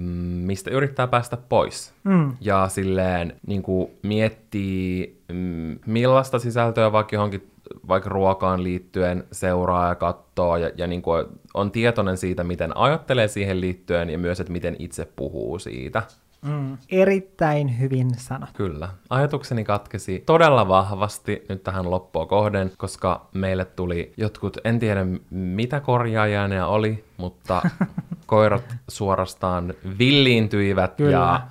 mistä yrittää päästä pois. Mm. Ja silleen niin kuin miettii, mm, millaista sisältöä vaikka johonkin vaikka ruokaan liittyen seuraa ja katsoo ja, ja niin kuin on tietoinen siitä, miten ajattelee siihen liittyen ja myös, että miten itse puhuu siitä. Mm. Erittäin hyvin sanottu. Kyllä. Ajatukseni katkesi todella vahvasti nyt tähän loppua kohden, koska meille tuli jotkut, en tiedä mitä korjaajia ne oli, mutta [LAUGHS] koirat suorastaan villiintyivät Kyllä. ja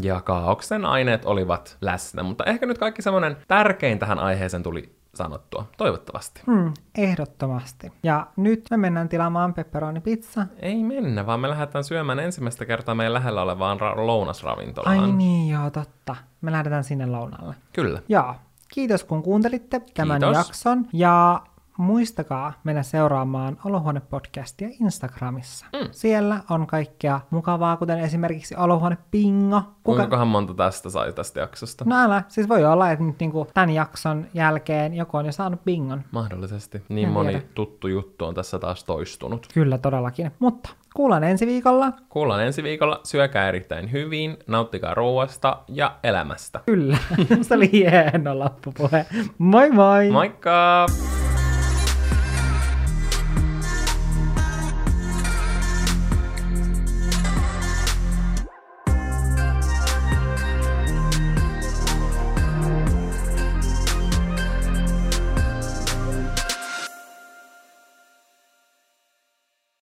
ja kaauksen aineet olivat läsnä, mutta ehkä nyt kaikki semmoinen tärkein tähän aiheeseen tuli sanottua, toivottavasti. Mm, ehdottomasti. Ja nyt me mennään tilaamaan pepperoni pizza. Ei mennä, vaan me lähdetään syömään ensimmäistä kertaa meidän lähellä olevaan ra- lounasravintolaan. Ai niin, joo, totta. Me lähdetään sinne lounalle. Kyllä. Ja kiitos kun kuuntelitte tämän Kiitos. jakson. Ja muistakaa mennä seuraamaan Olohuone-podcastia Instagramissa. Mm. Siellä on kaikkea mukavaa, kuten esimerkiksi Olohuone Pingo. Kuinkahan monta tästä sai tästä jaksosta? No älä, siis voi olla, että nyt niinku tämän jakson jälkeen joku on jo saanut bingon. Mahdollisesti. Niin En moni tiedä. tuttu juttu on tässä taas toistunut. Kyllä todellakin. Mutta kuullaan ensi viikolla. Kuullaan ensi viikolla. Syökää erittäin hyvin, nauttikaa ruoasta ja elämästä. Kyllä. [LAUGHS] Se oli hieno loppupuhe. Moi moi! Moikka!